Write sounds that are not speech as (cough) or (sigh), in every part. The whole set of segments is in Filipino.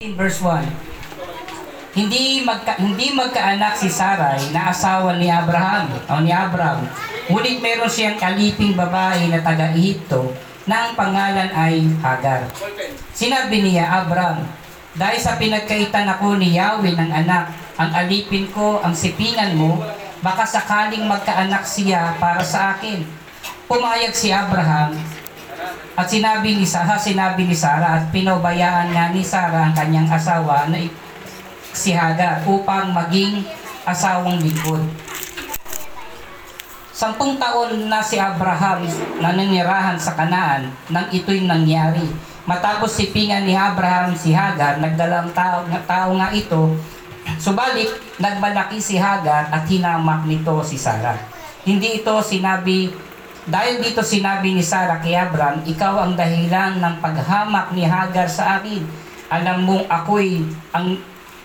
Verse 1. Hindi magka, hindi magkaanak si Sarai na asawa ni Abraham o ni Abraham. Ngunit meron siyang aliping babae na taga-Ehipto na ang pangalan ay Hagar. Sinabi niya, Abraham, dahil sa pinagkaitan ako ni Yahweh ng anak, ang alipin ko, ang sipingan mo, baka sakaling magkaanak siya para sa akin. Pumayag si Abraham at sinabi ni Sarah, sinabi ni Sarah at pinobayaan nga ni Sarah ang kanyang asawa na si Hagar upang maging asawang lingkod. Sampung taon na si Abraham na nanirahan sa Kanaan nang ito'y nangyari. Matapos sipingan ni Abraham si Hagar, nagdalang tao, tao nga ito, subalit nagmalaki si Hagar at hinamak nito si Sarah. Hindi ito sinabi dahil dito sinabi ni Sarah kay Abraham, ikaw ang dahilan ng paghamak ni Hagar sa akin. Alam mong ako'y ang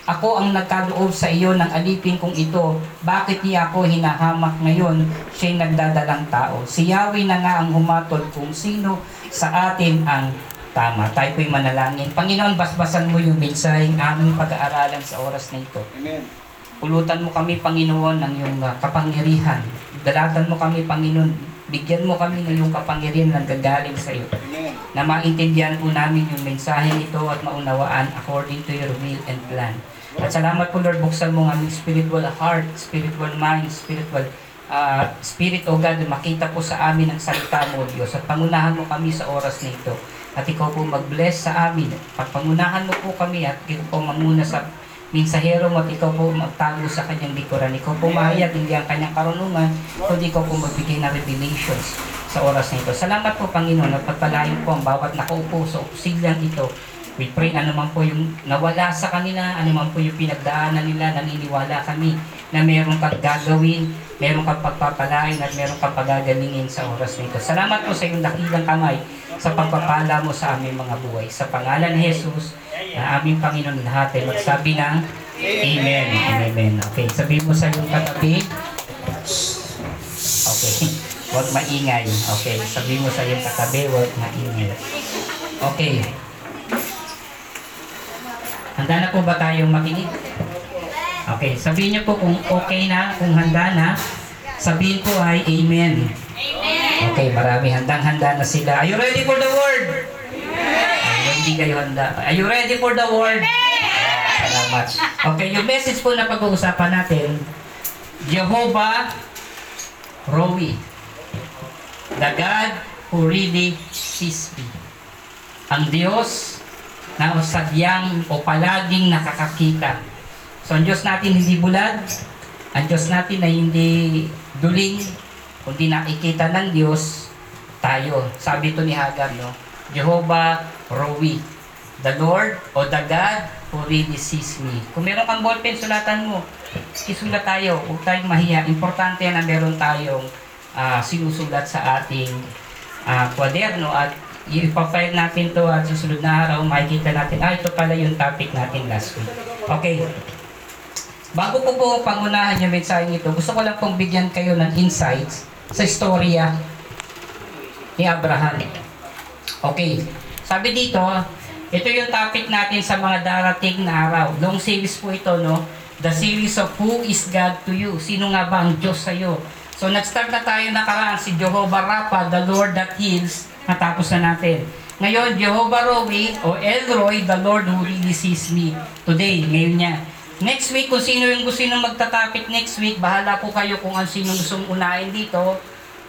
ako ang nagkaloob sa iyo ng alipin kong ito. Bakit niya ako hinahamak ngayon? Siya'y nagdadalang tao. Si Yahweh na nga ang humatol kung sino sa atin ang tama. Tayo po'y manalangin. Panginoon, basbasan mo yung mensaheng aming pag-aaralan sa oras na ito. Amen. Pulutan mo kami, Panginoon, ng iyong uh, kapangyarihan. Dalatan mo kami, Panginoon. Bigyan mo kami ng iyong kapangyarihan na gagaling sa iyo. Na maintindihan po namin yung mensahe nito at maunawaan according to your will and plan. At salamat po Lord, buksan mo ang aming spiritual heart, spiritual mind, spiritual uh, spirit, O God, makita po sa amin ang salita mo, Diyos. At pangunahan mo kami sa oras na ito. At ikaw po mag-bless sa amin. Pagpangunahan mo po kami at ikaw po mamuna sa minsahero mo at ikaw po magtago sa kanyang likuran. Ikaw po mahayag, hindi ang kanyang karunungan, kundi ikaw po magbigay ng revelations sa oras na ito. Salamat po Panginoon at pagpalain po ang bawat nakaupo sa oksilyang ito. We pray ano man po yung nawala sa kanila, ano man po yung pinagdaanan nila, naniniwala kami na meron kang gagawin, meron kang pagpapalain at meron kang pagagalingin sa oras na ito. Salamat po sa iyong dakilang kamay sa pagpapala mo sa aming mga buhay. Sa pangalan ni Jesus, na aming Panginoon lahat ay magsabi ng Amen. Amen. Okay, sabihin mo sa iyong katabi. Okay. Huwag maingay. Okay, sabihin mo sa iyong katabi, huwag maingay. Okay. Handa na po ba tayong makinig? Okay, sabihin niyo po kung okay na, kung handa na. Sabihin po ay Amen. Okay, marami handang-handa na sila. Are you ready for the word? Ay, hindi kayo handa. Are you ready for the word? Salamat. Okay, yung message po na pag-uusapan natin, Jehovah Rohi. The God who really sees me. Ang Diyos na sadyang o palaging nakakakita. So, ang Diyos natin hindi bulad. Ang Diyos natin ay hindi duling. Kundi nakikita ng Diyos, tayo. Sabi ito ni Hagar, no? Jehovah Rohi. The Lord o the God who really sees me. Kung meron kang ballpen, sulatan mo. Isulat tayo. Huwag tayong mahiya. Importante na meron tayong ah, sinusulat sa ating ah, kwaderno at ipapile natin to at susunod na araw makikita natin, ah, ito pala yung topic natin last week. Okay. Bago ko po pangunahan yung mensahe ito, gusto ko lang pong bigyan kayo ng insights sa istorya ni Abraham. Okay. Sabi dito, ito yung topic natin sa mga darating na araw. Long series po ito, no? The series of Who is God to you? Sino nga ba ang Diyos sa iyo? So, nag-start na tayo nakaraan si Jehovah Rapha, the Lord that heals. Natapos na natin. Ngayon, Jehovah Rohi o Elroy, the Lord who really sees me. Today, ngayon niya. Next week, kung sino yung gusto nyo magtatapik next week, bahala po kayo kung ano sino gusto unahin dito.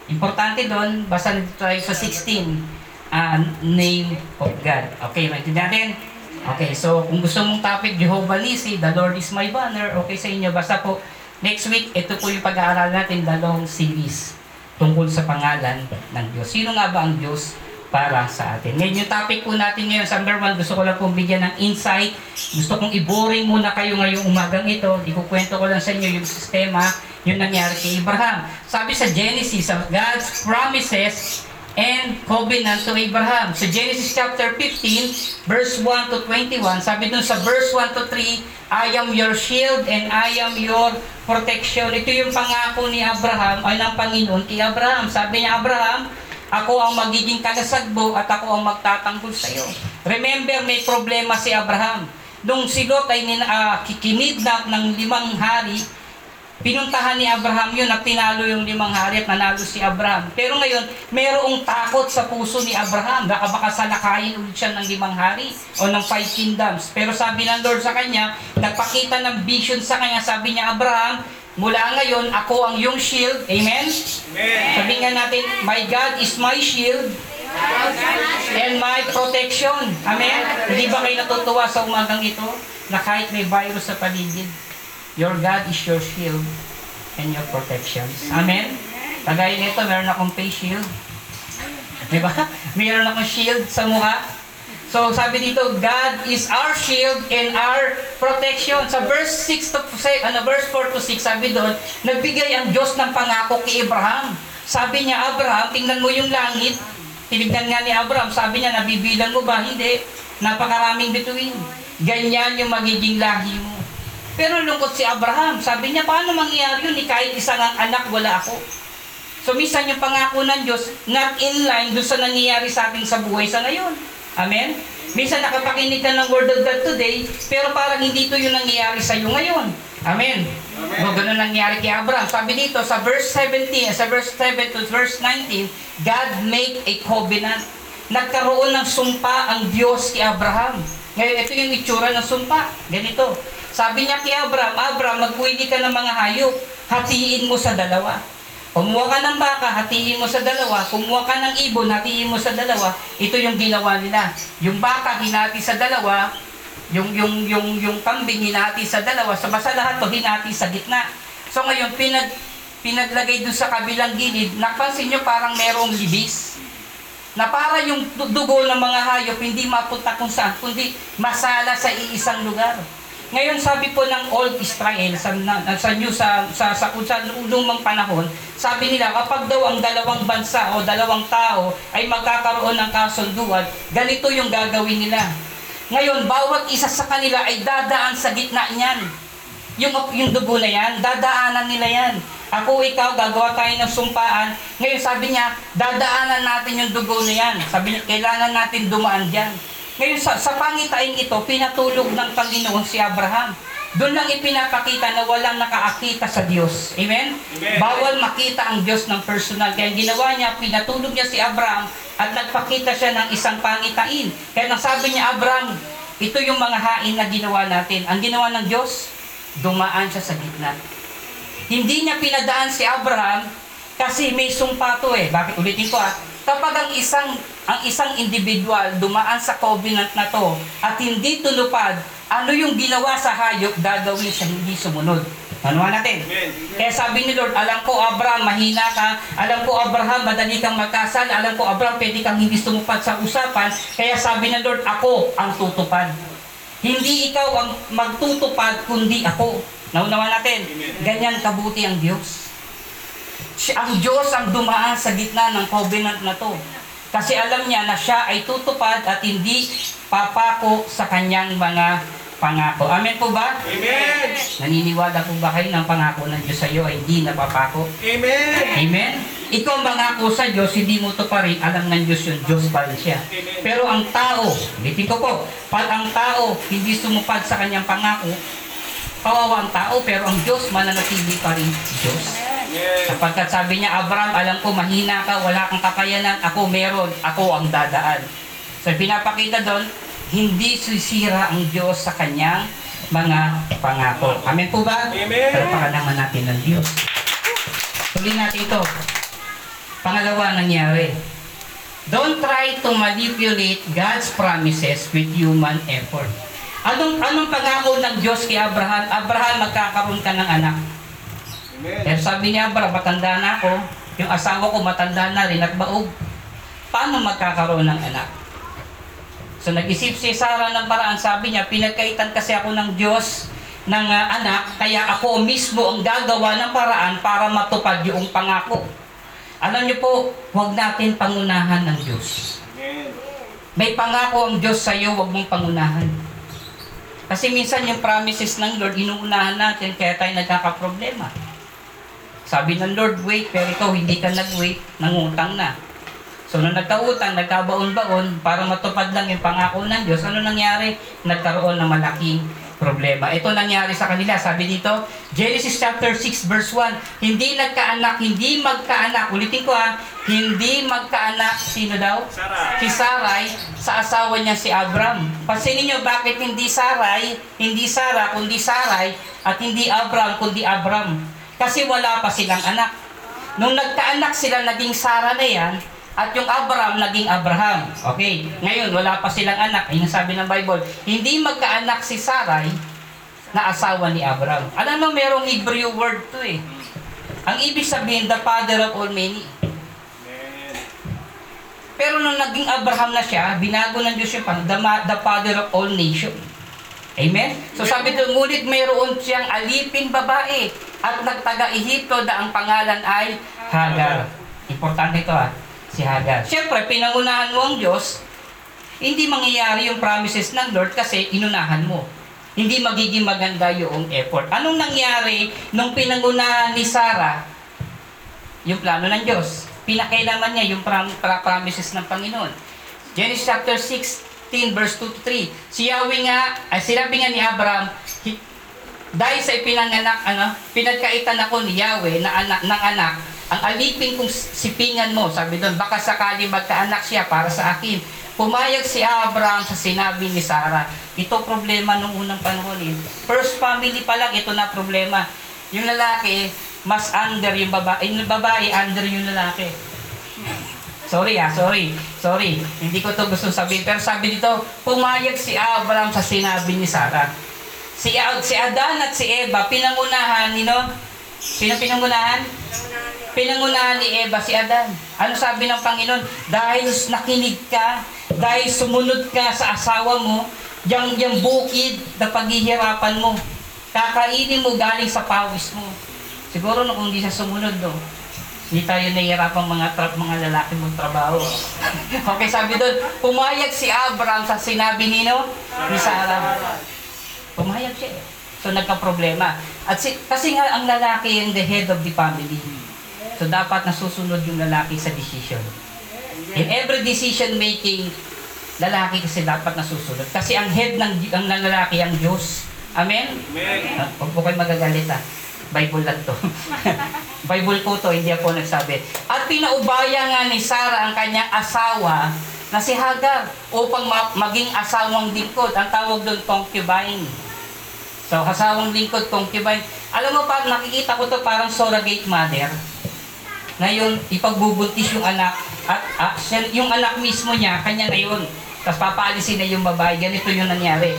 Importante doon, basta nito tayo sa 16, ah, name of God. Okay, maintindihan natin? Okay, so kung gusto mong topic, Jehovah Nissi, the Lord is my banner, okay sa inyo. Basta po, next week, ito po yung pag-aaral natin, dalawang series tungkol sa pangalan ng Diyos. Sino nga ba ang Diyos para sa atin? Ngayon, topic po natin ngayon sa number one, gusto ko lang pong bigyan ng insight. Gusto kong i-boring muna kayo ngayong umagang ito. Ikukwento ko lang sa inyo yung sistema, yung nangyari kay Abraham. Sabi sa Genesis, of God's promises and covenant to Abraham. Sa Genesis chapter 15, verse 1 to 21, sabi dun sa verse 1 to 3, I am your shield and I am your protection. Ito yung pangako ni Abraham, ay ng Panginoon kay Abraham. Sabi niya, Abraham, ako ang magiging kalasagbo at ako ang magtatanggol sa iyo. Remember, may problema si Abraham. nung si Lot ay nin, ah, kikinidnap ng limang hari, pinuntahan ni Abraham yun at tinalo yung limang hari at nanalo si Abraham. Pero ngayon, mayroong takot sa puso ni Abraham. Baka baka salakayin ulit siya ng limang hari o ng five kingdoms. Pero sabi ng Lord sa kanya, nagpakita ng vision sa kanya. Sabi niya, Abraham, mula ngayon, ako ang yung shield. Amen? Sabi nga natin, My God is my shield and my protection. Amen? Hindi ba kayo natutuwa sa umagang ito na kahit may virus sa paligid, your God is your shield and your protection. Amen? Kagaya nito, meron akong face shield. Di ba? (laughs) Meron akong shield sa mukha. So sabi dito, God is our shield and our protection. Sa verse 6 to ano, verse 4 to 6, sabi doon, nagbigay ang Diyos ng pangako kay Abraham. Sabi niya, Abraham, tingnan mo yung langit. Tinignan nga ni Abraham, sabi niya, nabibilang mo ba? Hindi. Napakaraming bituin. Ganyan yung magiging lahi mo. Pero lungkot si Abraham. Sabi niya, paano mangyayari yun? Ni kahit isang ang anak, wala ako. So minsan yung pangako ng Diyos, not in line doon sa nangyayari sa atin sa buhay sa ngayon. Amen? Minsan nakapakinig ka ng Word of God today, pero parang hindi ito yung nangyayari sa iyo ngayon. Amen? Amen. O ganun nangyari kay Abraham. Sabi dito sa verse 17, sa verse 7 to verse 19, God make a covenant. Nagkaroon ng sumpa ang Diyos kay Abraham. Ngayon, ito yung itsura ng sumpa. Ganito. Sabi niya kay Abraham, Abraham, magpwede ka ng mga hayop. Hatiin mo sa dalawa. Kumuha ka ng baka, hatiin mo sa dalawa. Kumuha ka ng ibon, hatiin mo sa dalawa. Ito yung ginawa nila. Yung baka, hinati sa dalawa. Yung, yung, yung, yung kambing, hinati sa dalawa. Sa basta lahat to, hinati sa gitna. So ngayon, pinag, pinaglagay dun sa kabilang gilid, napansin nyo parang merong libis. Na para yung du- dugo ng mga hayop hindi mapunta kung saan, kundi masala sa iisang lugar. Ngayon sabi po ng Old Israel sa, sa New sa sa sa, kung sa lumang panahon, sabi nila kapag daw ang dalawang bansa o dalawang tao ay magkakaroon ng kasunduan, ganito yung gagawin nila. Ngayon, bawat isa sa kanila ay dadaan sa gitna niyan. Yung, yung dugo na yan, dadaanan nila yan. Ako, ikaw, gagawa tayo ng sumpaan. Ngayon, sabi niya, dadaanan natin yung dugo na yan. Sabi niya, kailangan natin dumaan dyan. Ngayon, sa, sa pangitain ito, pinatulog ng Panginoon si Abraham. Doon lang ipinapakita na walang nakaakita sa Diyos. Amen? Amen. Bawal makita ang Diyos ng personal. Kaya ginawa niya, pinatulog niya si Abraham at nagpakita siya ng isang pangitain. Kaya nang sabi niya, Abraham, ito yung mga hain na ginawa natin. Ang ginawa ng Diyos, dumaan siya sa gitna. Hindi niya pinadaan si Abraham kasi may sumpa to eh. Bakit ulitin ko ah? Kapag ang isang ang isang individual dumaan sa covenant na to at hindi tunupad, ano yung ginawa sa hayop, gagawin siya hindi sumunod. Ano natin? Amen. Kaya sabi ni Lord, alam ko Abraham, mahina ka. Alam ko Abraham, madali kang magkasal. Alam ko Abraham, pwede kang hindi sumupad sa usapan. Kaya sabi ng Lord, ako ang tutupad. Hindi ikaw ang magtutupad, kundi ako. Naunawa natin. Amen. Ganyan kabuti ang Diyos. Siya, ang Diyos ang dumaan sa gitna ng covenant na to. Kasi alam niya na siya ay tutupad at hindi papako sa kanyang mga pangako. Amen po ba? Amen. Naniniwala po ba kayo ng pangako ng Diyos sa iyo ay hindi napapako? Amen. Amen? Ikaw ang mangako sa Diyos, hindi mo to pa rin, alam ng Diyos yun, Diyos pa rin siya. Amen. Pero ang tao, ulitin ko po, pag ang tao hindi sumupad sa kanyang pangako, kawawa ang tao, pero ang Diyos mananatili pa rin Diyos. Sapagkat sabi niya, Abraham, alam ko mahina ka, wala kang kakayanan, ako meron, ako ang dadaan. So pinapakita doon, hindi sisira ang Diyos sa kanyang mga pangako. Amen po ba? Amen. Palpakan naman natin ng Diyos. Tuloy natin ito. Pangalawa nangyari. Don't try to manipulate God's promises with human effort. Anong anong pangako ng Diyos kay Abraham? Abraham, magkakaroon ka ng anak. Amen. Pero sabi niya, Abraham, matanda na ako. Yung asawa ko matanda na rin at baog. Paano magkakaroon ng anak? So nag-isip si Sarah ng paraan. Sabi niya, pinagkaitan kasi ako ng Diyos ng ah, anak, kaya ako mismo ang gagawa ng paraan para matupad yung pangako. Alam niyo po, huwag natin pangunahan ng Diyos. May pangako ang Diyos sa iyo, huwag mong pangunahan. Kasi minsan yung promises ng Lord, inuunahan natin, kaya tayo nagkakaproblema. Sabi ng Lord, wait, pero ikaw hindi ka nag-wait, nangutang na. So, nung nagkautang, nagkabaon-baon, para matupad lang yung pangako ng Diyos, ano nangyari? Nagkaroon ng malaking problema. Ito nangyari sa kanila. Sabi dito, Genesis chapter 6 verse 1, hindi nagkaanak, hindi magkaanak. Ulitin ko ha, hindi magkaanak. Sino daw? Sarah. Si Sarai sa asawa niya si Abram. Pansinin niyo bakit hindi Sarai, hindi Sarah, kundi Sarai, at hindi Abram, kundi Abram. Kasi wala pa silang anak. Nung nagkaanak sila, naging Sarah na yan, at yung Abraham naging Abraham. Okay, ngayon wala pa silang anak. Ayun ang sabi ng Bible. Hindi magkaanak si Sarai na asawa ni Abraham. Alam mo, merong Hebrew word to eh. Ang ibig sabihin, the father of all many. Pero nung naging Abraham na siya, binago ng Diyos yung pang, the, the father of all nation. Amen? So sabi doon, ngunit mayroon siyang alipin babae at nagtaga Ehipto na ang pangalan ay Hagar. Importante ito ah, si Hagar. Siyempre, pinangunahan mo ang Diyos, hindi mangyayari yung promises ng Lord kasi inunahan mo. Hindi magiging maganda yung effort. Anong nangyari nung pinangunahan ni Sarah yung plano ng Diyos. Pinakailaman niya yung promises ng Panginoon. Genesis chapter 16 verse 2 to 3. Si Yahweh nga, ay sinabi nga ni Abraham, hi- dahil sa ipinanganak, ano, pinagkaitan ako ni Yahweh na anak, ng anak, ang alipin kong sipingan mo, sabi doon, baka sakali magkaanak siya para sa akin. Pumayag si Abraham sa sinabi ni Sarah. Ito problema nung unang panahon. Eh. First family pa lang, ito na problema. Yung lalaki, mas under yung babae. Yung babae, under yung lalaki. Sorry ah, sorry. Sorry. Hindi ko to gusto sabihin. Pero sabi dito, pumayag si Abraham sa sinabi ni Sarah. Si, si Adan at si Eva, pinangunahan ni no? Sino pinangunahan? Pinangunahan ni Eva si Adan. Ano sabi ng Panginoon? Dahil nakinig ka, dahil sumunod ka sa asawa mo, yung, yung bukid na paghihirapan mo, kakainin mo galing sa pawis mo. Siguro no, kung hindi siya sumunod, no, hindi tayo nahihirapang mga tra- mga lalaki mong trabaho. (laughs) okay, sabi doon, pumayag si Abraham sa sinabi ni, no, ni Sarah. Pumayag siya eh. So nagka-problema. At si, kasi nga ang lalaki yung the head of the family. So dapat nasusunod yung lalaki sa decision. In every decision making, lalaki kasi dapat nasusunod. Kasi ang head ng, ang ng lalaki ang Diyos. Amen? Amen. Ah, Huwag po kayo magagalit ah. Bible lang to. (laughs) Bible po to, hindi ako nagsabi. At pinaubaya nga ni Sarah ang kanyang asawa na si Hagar upang ma- maging asawang lingkod. Ang tawag doon concubine. So, asawang lingkod, concubine. Alam mo pa, nakikita ko to parang surrogate mother. Na yung ipagbubuntis yung anak at siya- yung anak mismo niya, kanya na yun. Tapos papaalisin na yung babae. Ganito yung nangyari.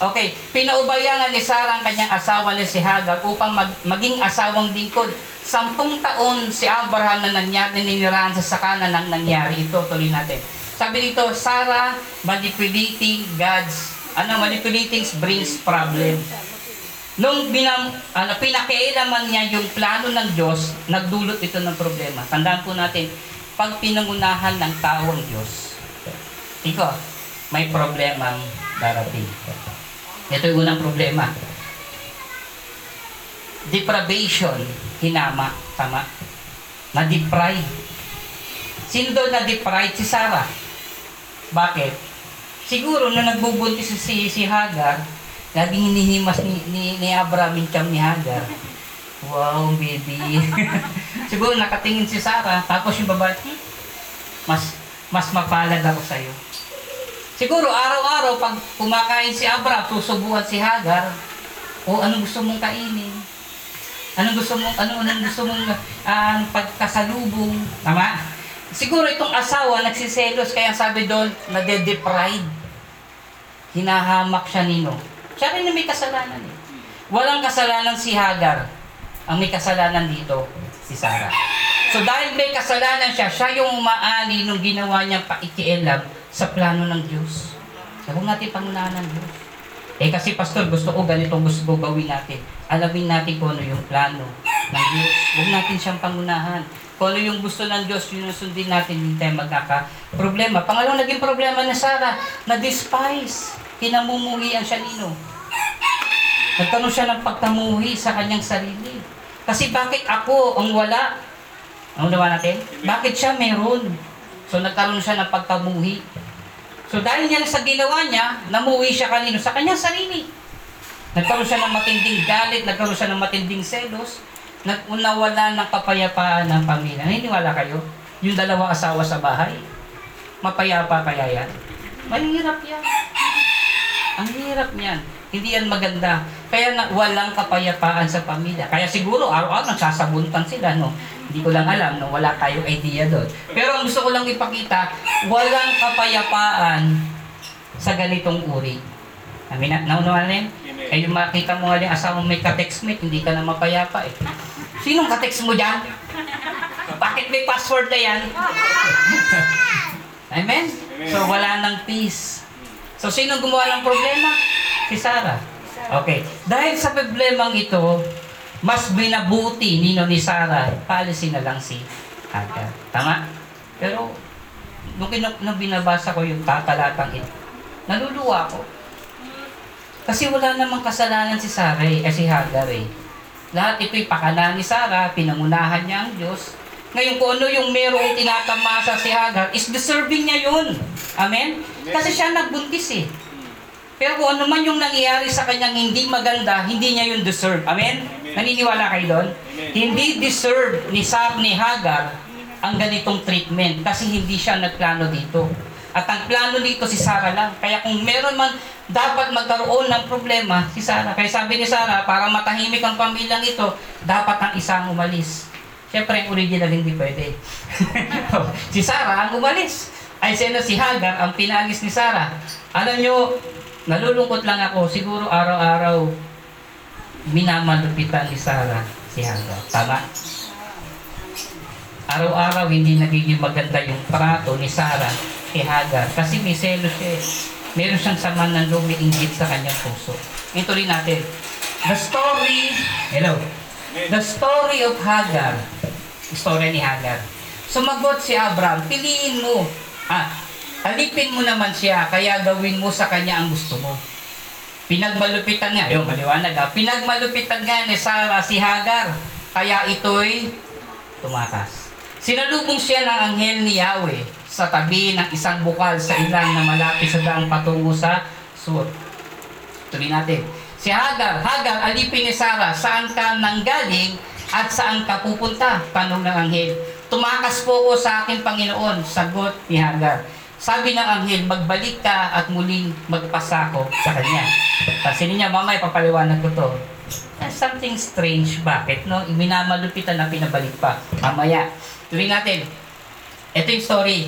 Okay, pinaubayangan ni Sarah ang kanyang asawa na si Hagar upang mag- maging asawang lingkod. Sampung taon si Abraham na nangyari, ninirahan sa sakana nang nangyari ito. Tuloy natin. Sabi dito, Sarah manipulating God's, ano, manipulating brings problem. Nung binam, ano, pinakialaman niya yung plano ng Diyos, nagdulot ito ng problema. Tandaan po natin, pag pinangunahan ng tao ang Diyos, iko, may problemang darating. Ito yung unang problema. Deprivation, hinama, tama. Na-deprive. Sino daw na-deprive? Si Sarah. Bakit? Siguro nung nagbubuntis si, si Hagar, laging hinihimas ni, ni, ni Abraham yung tiyang ni Hagar. Wow, baby. (laughs) Siguro nakatingin si Sarah, tapos yung babae, "Hmm, mas mas mapalad ako sa'yo. Siguro araw-araw pag kumakain si Abraham, susubuhan si Hagar, o anong gusto mong kainin? Anong gusto mong ano anong gusto mong ah, pagkasalubong? Tama? Siguro itong asawa nagsiselos kaya sabi doon na deprived Hinahamak siya nino. Siya rin na may kasalanan eh. Walang kasalanan si Hagar. Ang may kasalanan dito, si Sarah. So dahil may kasalanan siya, siya yung umaani nung ginawa niyang paikialam sa plano ng Diyos. Huwag natin pangunahan ng Diyos. Eh kasi pastor, gusto ko ganito gusto ko gawin natin. Alamin natin kung ano yung plano ng Diyos. Huwag natin siyang pangunahan. Kung ano yung gusto ng Diyos, yun ang sundin natin, hindi tayo magkaka-problema. Pangalawang naging problema na Sarah, na-despise. Kinamumuhian siya nino. Nagkaroon siya ng pagtamuhi sa kanyang sarili. Kasi bakit ako ang wala? Naunawa natin? Bakit siya meron? So nagkaroon siya ng pagkamuhi. So dahil yan sa ginawa niya, namuhi siya kanino? Sa kanyang sarili. Nagkaroon siya ng matinding galit, nagkaroon siya ng matinding selos, nagunawala ng kapayapaan ng pamilya. Naniniwala kayo? Yung dalawa asawa sa bahay, mapayapa kaya yan? Mahirap yan. Ang hirap niyan. Hindi yan maganda. Kaya na, walang kapayapaan sa pamilya. Kaya siguro araw-araw nagsasabuntan sila, no? Hindi ko lang alam, no? Wala tayong idea doon. Pero ang gusto ko lang ipakita, walang kapayapaan sa ganitong uri. Amin na, naunawa na yun? Ay yung makita mo nga yung asawa mo may ka-textmate, hindi ka na mapayapa eh. Sinong ka-text mo dyan? Bakit may password na yan? (laughs) Amen? So wala ng peace. So sino gumawa ng problema? Si Sarah. Okay. Dahil sa problemang ito, mas binabuti nino ni Sarah, policy na lang si Hagar. Tama? Pero, nung, nung binabasa ko yung tatalatang ito, naluluwa ako. Kasi wala namang kasalanan si Sarah eh, eh si Hagar eh. Lahat ito'y pakala ni Sarah, pinangunahan niya ang Diyos. Ngayon kung ano yung merong tinatamasa si Hagar, is deserving niya yun. Amen? Kasi siya nagbuntis eh. Pero kung ano man yung nangyayari sa kanyang hindi maganda, hindi niya yun deserve. Amen? Naniniwala kayo doon? Hindi deserve ni Sar ni Hagar ang ganitong treatment kasi hindi siya nagplano dito. At ang plano dito si Sarah lang. Kaya kung meron man dapat magkaroon ng problema si Sarah. Kaya sabi ni Sarah, para matahimik ang pamilyang ito, dapat ang isang umalis. Siyempre, ang original hindi pwede. (laughs) si Sarah ang umalis. Ay sino si Hagar ang pinalis ni Sarah. Alam nyo, nalulungkot lang ako. Siguro araw-araw minamalupitan ni Sarah si Hagar. Tama? Araw-araw hindi nagiging maganda yung trato ni Sarah kay Hagar kasi may selos siya eh. Meron siyang sama ng loob sa kanyang puso. Ito rin natin. The story, hello. The story of Hagar. Story ni Hagar. Sumagot si Abraham, piliin mo. Ah, alipin mo naman siya, kaya gawin mo sa kanya ang gusto mo. Pinagmalupitan nga, yung maliwanag ha, pinagmalupitan nga ni Sarah si Hagar, kaya ito'y tumakas. Sinalubong siya ng anghel ni Yahweh sa tabi ng isang bukal sa ilang na malapit sa daang patungo sa sur. Tuloy natin. Si Hagar, Hagar, alipin ni Sarah, saan ka nanggaling at saan ka pupunta? Tanong ng anghel. Tumakas po ko sa aking Panginoon, sagot ni Hagar. Sabi ng anghel, magbalik ka at muling magpasako sa kanya. Kasi niya, mamay, papaliwanag ko to. There's something strange. Bakit? No? Minamalupitan na pinabalik pa. Mamaya. Tuloy natin. Ito yung story.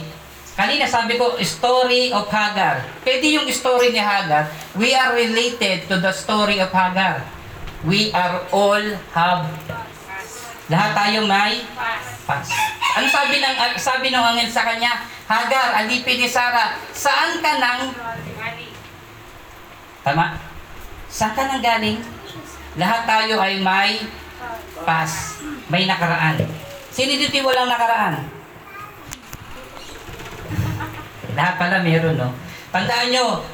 Kanina sabi ko, story of Hagar. Pwede yung story ni Hagar. We are related to the story of Hagar. We are all have lahat tayo may pas. Ano sabi ng sabi ng angel sa kanya? Hagar, alipin ni Sarah, saan ka nang Tama? Saan ka nang galing? Lahat tayo ay may pas. May nakaraan. Sino dito walang nakaraan? Lahat pala meron, no? Tandaan nyo,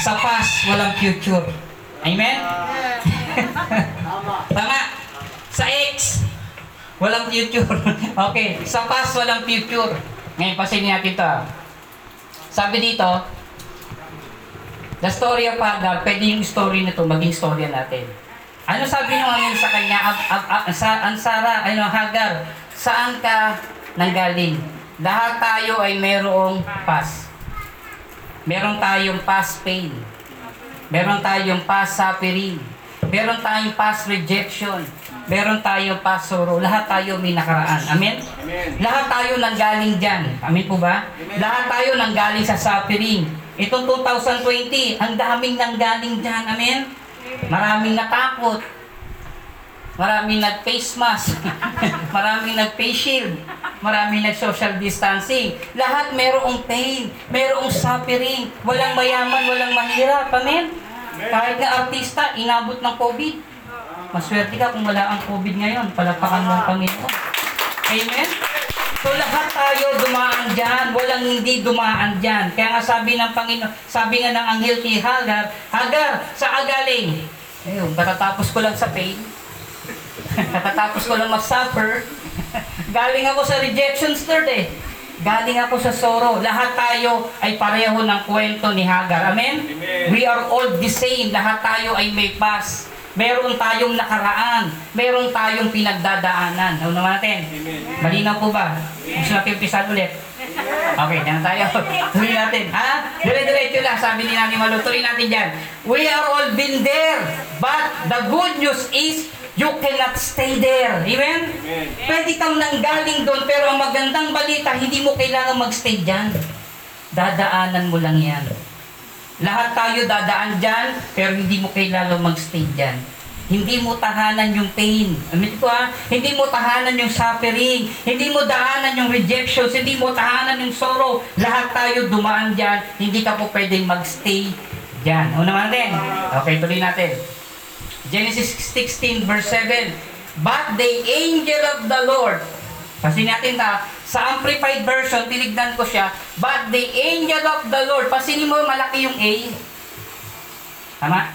sa past, walang future. Amen? Tama. (laughs) Sa X, walang future. (laughs) okay, sa past, walang future. Ngayon, pasinin natin ito. ah. Sabi dito, the story of Hagar, pwede yung story na to maging storya natin. Ano sabi ng angel sa kanya, ab, ab, ab, sa, ang Sara, ano, Hagar, saan ka nanggaling? Lahat tayo ay merong past. Meron tayong past pain. Meron tayong past suffering. Meron tayong past rejection. Meron tayong past sorrow. Lahat tayo may nakaraan. Amen? Amen. Lahat tayo nanggaling dyan. Amen po ba? Lahat tayo nanggaling sa suffering. Itong 2020, ang daming nanggaling dyan. Amen? Maraming natakot. Maraming nag-face mask. (laughs) Maraming nag-face shield. Maraming nag-social distancing. Lahat merong pain. Merong suffering. Walang mayaman, walang mahirap. Amen? Kahit nga artista, inabot ng COVID. Maswerte ka kung wala ang COVID ngayon. Palapakan mo ang Panginoon. Amen? So lahat tayo dumaan dyan. Walang hindi dumaan dyan. Kaya nga sabi ng Panginoon, sabi nga ng anghel kay Hagar, Hagar, sa agaling. Ayun, katatapos ko lang sa pain. Katatapos ko lang mag-suffer. Galing ako sa rejections, Lord eh. Galing ako sa sorrow. Lahat tayo ay pareho ng kwento ni Hagar. Amen? Amen. We are all the same. Lahat tayo ay may past. Meron tayong nakaraan. Meron tayong pinagdadaanan. Ano naman natin? Amen. Malinaw po ba? Gusto natin umpisan ulit? Okay, yan tayo. (laughs) Tuloy natin. Ha? Dire-diretso lang, sabi ni Nani Malo. Tuloy natin dyan. We are all been there. But the good news is, you cannot stay there. Amen? Amen. Pwede kang nanggaling doon, pero ang magandang balita, hindi mo kailangan magstay dyan. Dadaanan mo lang yan. Lahat tayo dadaan dyan, pero hindi mo kailangan magstay dyan. Hindi mo tahanan yung pain. Amin ko ha? Hindi mo tahanan yung suffering. Hindi mo daanan yung rejections. Hindi mo tahanan yung sorrow. Lahat tayo dumaan dyan. Hindi ka po pwedeng magstay dyan. Una naman natin. Okay, tuloy natin. Genesis 16 verse 7. But the angel of the Lord. Kasi natin ta, sa amplified version, tinignan ko siya. But the angel of the Lord. Pasinin mo malaki yung A. Tama?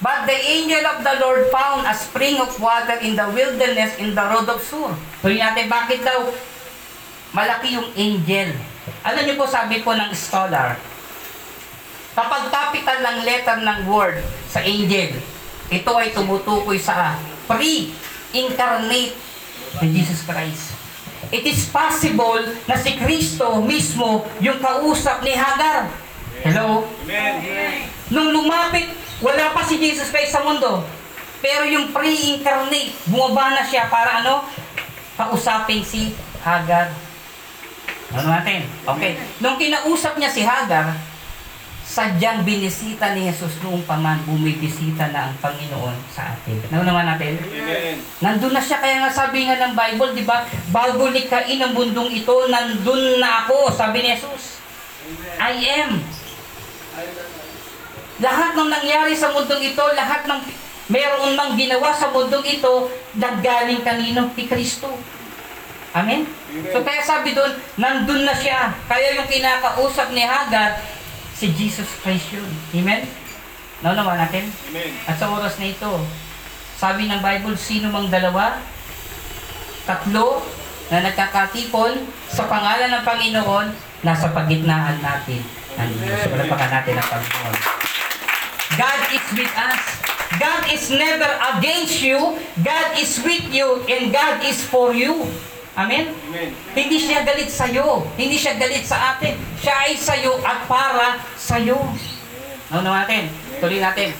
But the angel of the Lord found a spring of water in the wilderness in the road of Sur. Tuloy natin, bakit daw malaki yung angel? Alam niyo po, sabi po ng scholar, kapag capital ng letter ng word sa angel, ito ay tumutukoy sa pre-incarnate ni Jesus Christ. It is possible na si Kristo mismo yung kausap ni Hagar. Hello? Amen. Nung lumapit, wala pa si Jesus Christ sa mundo. Pero yung pre-incarnate, bumaba na siya para ano? Kausapin si Hagar. Ano natin? Okay. Nung kinausap niya si Hagar, sadyang binisita ni Jesus noong paman bumibisita na ang Panginoon sa atin. Ano naman natin? Amen. Nandun na siya, kaya nga sabi nga ng Bible, di ba? Bago likain ang mundong ito, nandun na ako, sabi ni Jesus. I am. Lahat ng nangyari sa mundong ito, lahat ng meron mang ginawa sa mundong ito, naggaling kanino? Kay Kristo. Amen? So kaya sabi doon, nandun na siya. Kaya yung kinakausap ni Hagar, si Jesus Christ yun. Amen? Naunawa natin? Amen. At sa oras na ito, sabi ng Bible, sino mang dalawa, tatlo, na nagkakatipon sa pangalan ng Panginoon, nasa pagitnaan natin. Ang Diyos. So, palapakan natin ang Panginoon. God is with us. God is never against you. God is with you and God is for you. Amen? Amen. Hindi siya galit sa iyo. Hindi siya galit sa atin. Siya ay sa iyo at para sa iyo. Ano natin? Tuloy natin.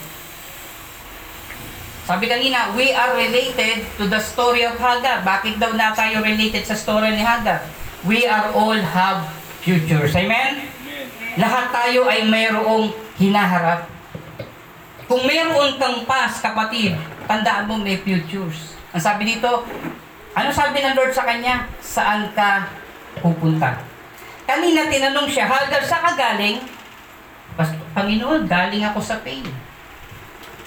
Sabi kanina, we are related to the story of Hagar. Bakit daw na tayo related sa story ni Hagar? We are all have futures. Amen? Amen. Lahat tayo ay mayroong hinaharap. Kung mayroon kang past, kapatid, tandaan mo may futures. Ang sabi dito, ano sabi ng Lord sa kanya? Saan ka pupunta? Kanina tinanong siya, Hagar, sa ka galing? Pas- Panginoon, galing ako sa pain.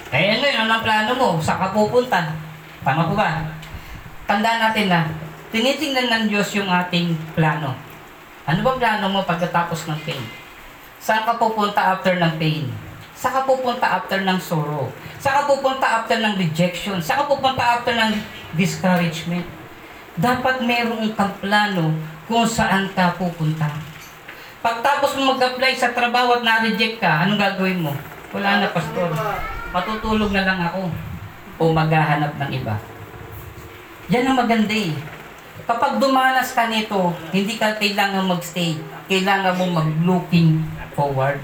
Kaya ngayon, anong plano mo? Saan ka pupunta? Tama po ba? Tandaan natin na, tinitingnan ng Diyos yung ating plano. Ano ba plano mo pagkatapos ng pain? Saan ka pupunta after ng pain? Saan ka pupunta after ng sorrow? Saan ka pupunta after ng rejection? Saan ka pupunta after ng discouragement? Dapat meron kang plano kung saan ka pupunta. Pagtapos mo mag-apply sa trabaho at na-reject ka, anong gagawin mo? Wala na, pastor. Matutulog na lang ako. O maghahanap ng iba. Yan ang maganda eh. Kapag dumanas ka nito, hindi ka kailangan magstay. Kailangan mo mag-looking forward.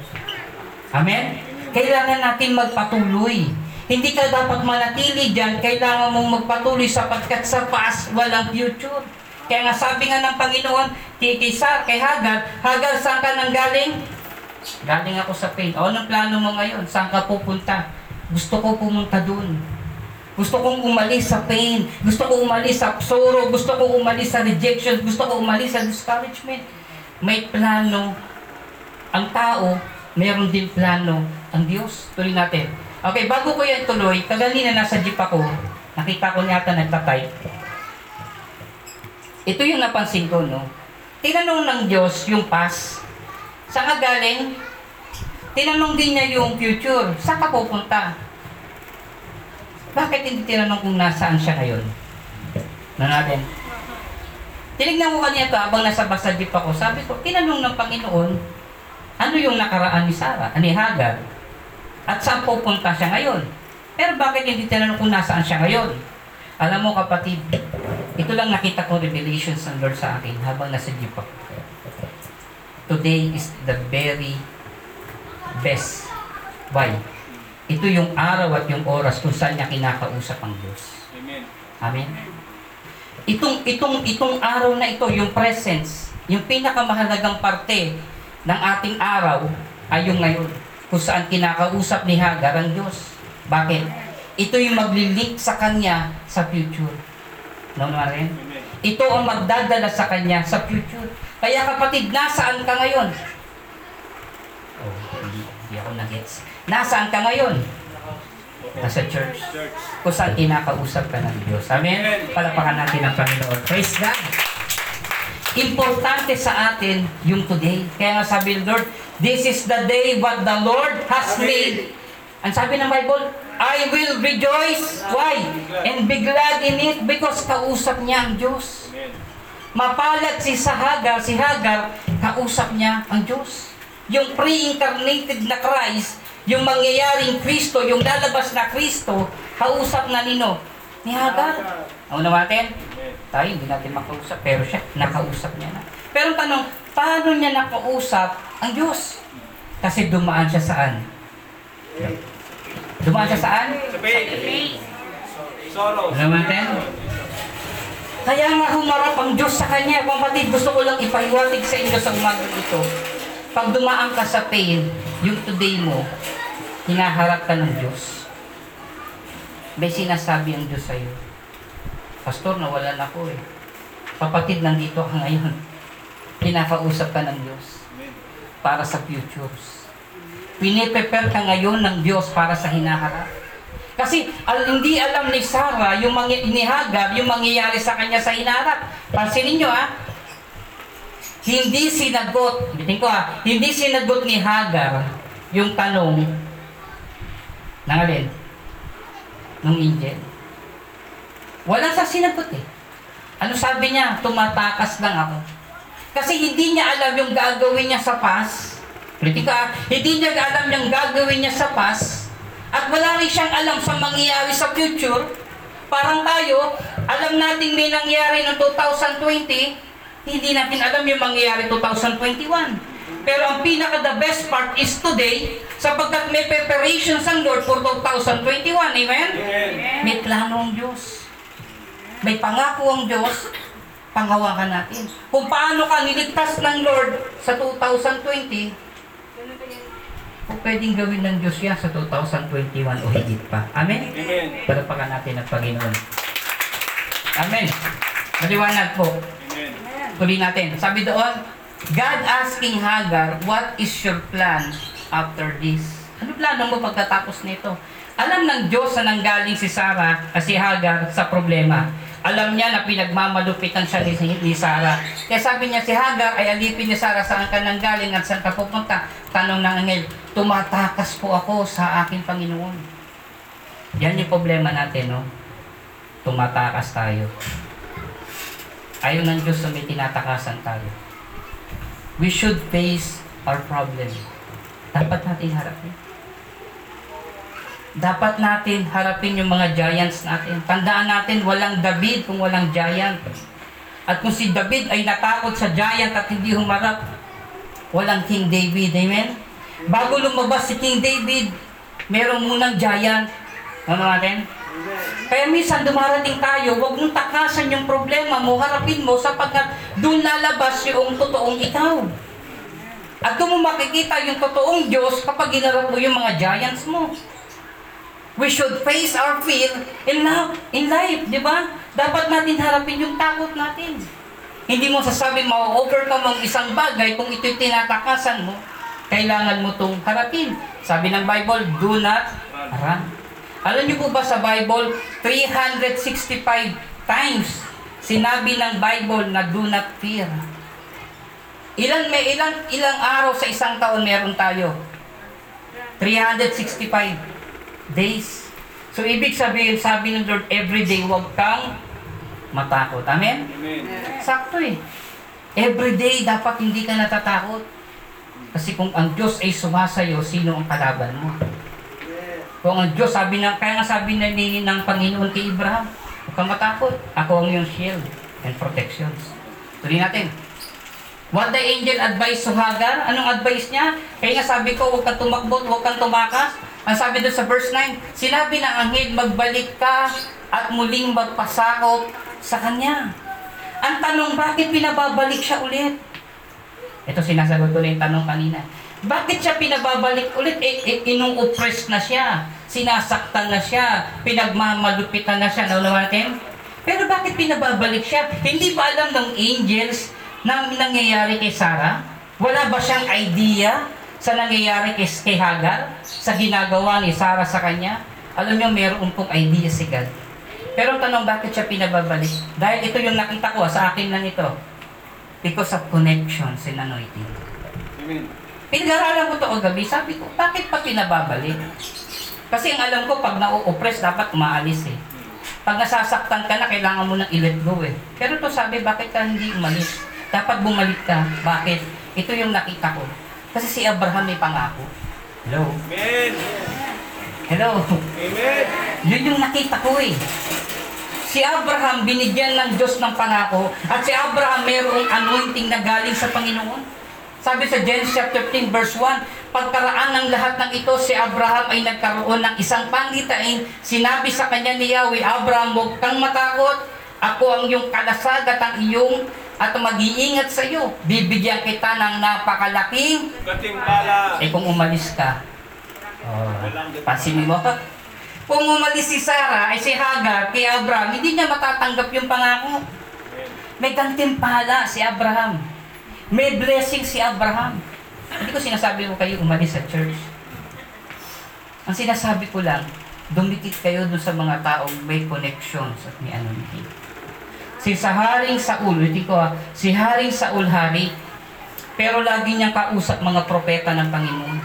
Amen? Kailangan natin magpatuloy. Hindi ka dapat manatili dyan. Kailangan mong magpatuloy sapagkat sa past walang future. Kaya nga sabi nga ng Panginoon, kay kay, Sa- kay Hagar, Hagar, saan ka nang galing? Galing ako sa pain. O, anong plano mo ngayon? Saan ka pupunta? Gusto ko pumunta dun. Gusto kong umalis sa pain. Gusto ko umalis sa sorrow. Gusto ko umalis sa rejection. Gusto ko umalis sa discouragement. May plano. Ang tao, meron din plano. Ang Diyos. Tuloy natin. Okay, bago ko yan tuloy, kaganina nasa jeep ako, nakita ko niya ata nagtatype. Ito yung napansin ko, no? Tinanong ng Diyos yung past. Saan ka galing? Tinanong din niya yung future. Saan ka pupunta? Bakit hindi tinanong kung nasaan siya ngayon? Na natin. Tinignan ko kanina ito habang nasa basa jeep ako. Sabi ko, tinanong ng Panginoon, ano yung nakaraan ni Sarah, ni Hagar? At saan pupunta siya ngayon? Pero bakit hindi tinanong kung nasaan siya ngayon? Alam mo kapatid, ito lang nakita ko revelations ng Lord sa akin habang nasa jeep ako. Today is the very best. Why? Ito yung araw at yung oras kung saan niya kinakausap ang Diyos. Amen. Amen. Itong itong itong araw na ito, yung presence, yung pinakamahalagang parte ng ating araw ay yung ngayon, kung saan kinakausap ni Hagar ang Diyos. Bakit? Ito yung maglilink sa kanya sa future. No? Amen. Ito ang magdadala sa kanya sa future. Kaya kapatid, nasaan ka ngayon? Oh, hindi, hindi ako nag-gets. Nasaan ka ngayon? Nasa church kung saan kinakausap ka ng Diyos. Amen. Palapakan natin ang Panginoon. Praise God! Importante sa atin yung today. Kaya nga sabi ng Lord, This is the day what the Lord has made. Ang sabi ng Bible, I will rejoice. Why? And be glad in it because kausap niya ang Diyos. Amen. Mapalad si sa Hagar, si Hagar, kausap niya ang Diyos. Yung pre-incarnated na Christ, yung mangyayaring Kristo, yung lalabas na Kristo, kausap na nino ni Hagar. Una natin. Tayo hindi natin makausap, pero siya, nakausap niya na. Pero ang tanong, paano niya nakausap ang Diyos? Kasi dumaan siya saan? Dumaan siya saan? Sa faith. Sorrow. Alam natin? Kaya nga humarap ang Diyos sa kanya. Kapatid, gusto ko lang ipahiwatig sa inyo sa umaga ito. Pag dumaan ka sa pain, yung today mo, hinaharap ka ng Diyos. May sinasabi ang Diyos sa'yo. Pastor, nawalan ako eh. Kapatid, nandito ka ngayon. Kinakausap ka ng Diyos para sa futures. Piniprepare ka ngayon ng Diyos para sa hinaharap. Kasi al, hindi alam ni Sarah, yung mangy- ni Hagar, yung mangyayari sa kanya sa hinaharap. Pansinin nyo ha, hindi sinagot, bitin ko ha, hindi sinagot ni Hagar yung tanong ng alin? Nung angel. Wala sa sinagot eh. Ano sabi niya? Tumatakas lang ako. Kasi hindi niya alam yung gagawin niya sa past. Kritika, hindi niya alam yung gagawin niya sa past. At wala rin siyang alam sa mangyayari sa future. Parang tayo, alam natin may nangyari noong 2020, hindi natin alam yung mangyayari 2021. Pero ang pinaka the best part is today, sapagkat may preparations ang Lord for 2021. Amen? Amen. May plano ang Diyos. May pangako ang Diyos. Panghawakan natin. Kung paano ka niligtas ng Lord sa 2020, kung pwedeng gawin ng Diyos yan sa 2021 o higit pa. Amen? Amen. Palapakan natin ang Panginoon. Amen. Maliwanag po. Amen. Tuloy natin. Sabi doon, God asking Hagar, what is your plan after this? Ano plano mo pagkatapos nito? Alam ng Diyos na nanggaling si Sarah, at si Hagar sa problema. Alam niya na pinagmamalupitan siya ni, ni Sarah. Kaya sabi niya, si Hagar ay alipin ni Sarah saan ka nanggaling at saan ka pupunta. Tanong ng angel, tumatakas po ako sa aking Panginoon. Yan yung problema natin, no? Tumatakas tayo. Ayaw ng Diyos na may tinatakasan tayo. We should face our problem. Dapat natin harapin. Dapat natin harapin yung mga giants natin. Tandaan natin, walang David kung walang giant. At kung si David ay natakot sa giant at hindi humarap, walang King David. Amen? Bago lumabas si King David, meron munang giant. Ano natin? Kaya minsan dumarating tayo, huwag mong takasan yung problema mo, harapin mo sapagkat doon lalabas yung totoong ikaw. At doon mo makikita yung totoong Diyos kapag ginarap mo yung mga giants mo. We should face our fear in love, in life, di ba? Dapat natin harapin yung takot natin. Hindi mo sasabi ma-overcome ang isang bagay kung ito'y tinatakasan mo. Kailangan mo itong harapin. Sabi ng Bible, do not run. Alam niyo po ba sa Bible, 365 times sinabi ng Bible na do not fear. Ilan may ilang ilang araw sa isang taon meron tayo? 365 days. So ibig sabihin, sabi ng Lord, every day huwag kang matakot. Amen? Amen. Sakto eh. Every day dapat hindi ka natatakot. Kasi kung ang Diyos ay sumasayo, sino ang kalaban mo? Kung ang Diyos, sabi na, kaya nga sabi na ni, ng Panginoon kay Abraham, huwag kang matakot. Ako ang iyong shield and protections. Tuloy natin. What the angel advised to Hagar? Anong advice niya? Kaya nga sabi ko, huwag kang tumakbo, huwag kang tumakas. Ang sabi doon sa verse 9, sinabi ng anghel, magbalik ka at muling magpasakop sa kanya. Ang tanong, bakit pinababalik siya ulit? Ito sinasagot ko na yung tanong kanina. Bakit siya pinababalik ulit? Eh, eh inung-oppress na siya. Sinasaktan na siya. Pinagmamalupitan na siya. Naunawa natin? Pero bakit pinababalik siya? Hindi ba alam ng angels na nangyayari kay Sarah? Wala ba siyang idea sa nangyayari kay, kay Hagar? Sa ginagawa ni Sarah sa kanya? Alam niyo, meron pong idea si God. Pero ang tanong, bakit siya pinababalik? Dahil ito yung nakita ko, ah, sa akin lang ito. Because of connections and anointing. Amen. Pinag-aralan ko ito kagabi, sabi ko, bakit pa pinababalik? Kasi ang alam ko, pag na-oppress, dapat umaalis eh. Pag nasasaktan ka na, kailangan mo nang i-let go eh. Pero ito sabi, bakit ka hindi umalis? Dapat bumalik ka. Bakit? Ito yung nakita ko. Kasi si Abraham may pangako. Hello? Amen. Hello? Amen. Yun yung nakita ko eh. Si Abraham binigyan ng Diyos ng pangako at si Abraham mayroong anointing na galing sa Panginoon. Sabi sa Genesis chapter 15 verse 1, pagkaraan ng lahat ng ito, si Abraham ay nagkaroon ng isang pangitain. Sinabi sa kanya ni Yahweh, Abraham, huwag kang matakot. Ako ang iyong kalasag at ang iyong at mag-iingat sa iyo. Bibigyan kita ng napakalaking Katimbala. eh kung umalis ka, oh, pansinin mo, (laughs) kung umalis si Sarah, ay si Hagar, kay Abraham, hindi niya matatanggap yung pangako. May gantimpala si Abraham. May blessing si Abraham. Hindi ko sinasabi ko kayo umalis sa church. Ang sinasabi ko lang, dumikit kayo dun sa mga taong may connections at may anointing. Si sa Haring Saul, hindi ko ah, si Haring Saul hari, pero lagi niyang kausap mga propeta ng Panginoon.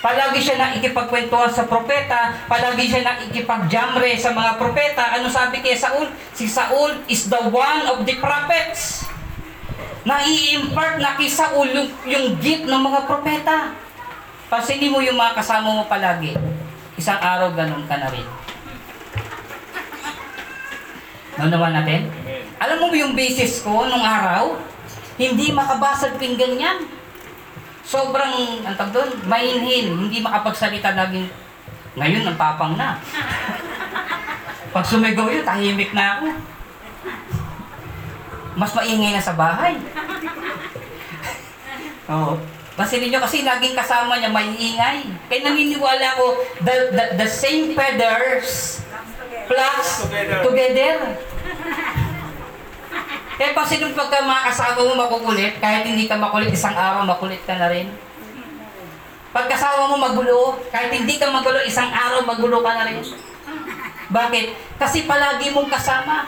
Palagi siya nakikipagkwentuhan sa propeta, palagi siya nakikipagjamre sa mga propeta. Ano sabi kay Saul? Si Saul is the one of the prophets. Nai-impart na kay Saul yung, yung gift ng mga propeta. Pansinin mo yung mga kasama mo palagi. Isang araw ganun ka na rin. Naunawan natin? Alam mo ba yung basis ko nung araw? Hindi makabasag pinggan yan. Sobrang, ang tawag doon, mainhin, hindi makapagsalita laging, ngayon, ang tapang na. (laughs) Pag sumigaw yun, tahimik na ako. Mas maingay na sa bahay. (laughs) Oo. Kasi ninyo kasi laging kasama niya may ingay. Kaya naniniwala ko, the, the, the same feathers flocks Together. together. (laughs) Kaya pa sinong pagka mga kasama mo makukulit, kahit hindi ka makulit, isang araw makulit ka na rin. Pag kasama mo magulo, kahit hindi ka magulo, isang araw magulo ka na rin. Bakit? Kasi palagi mong kasama.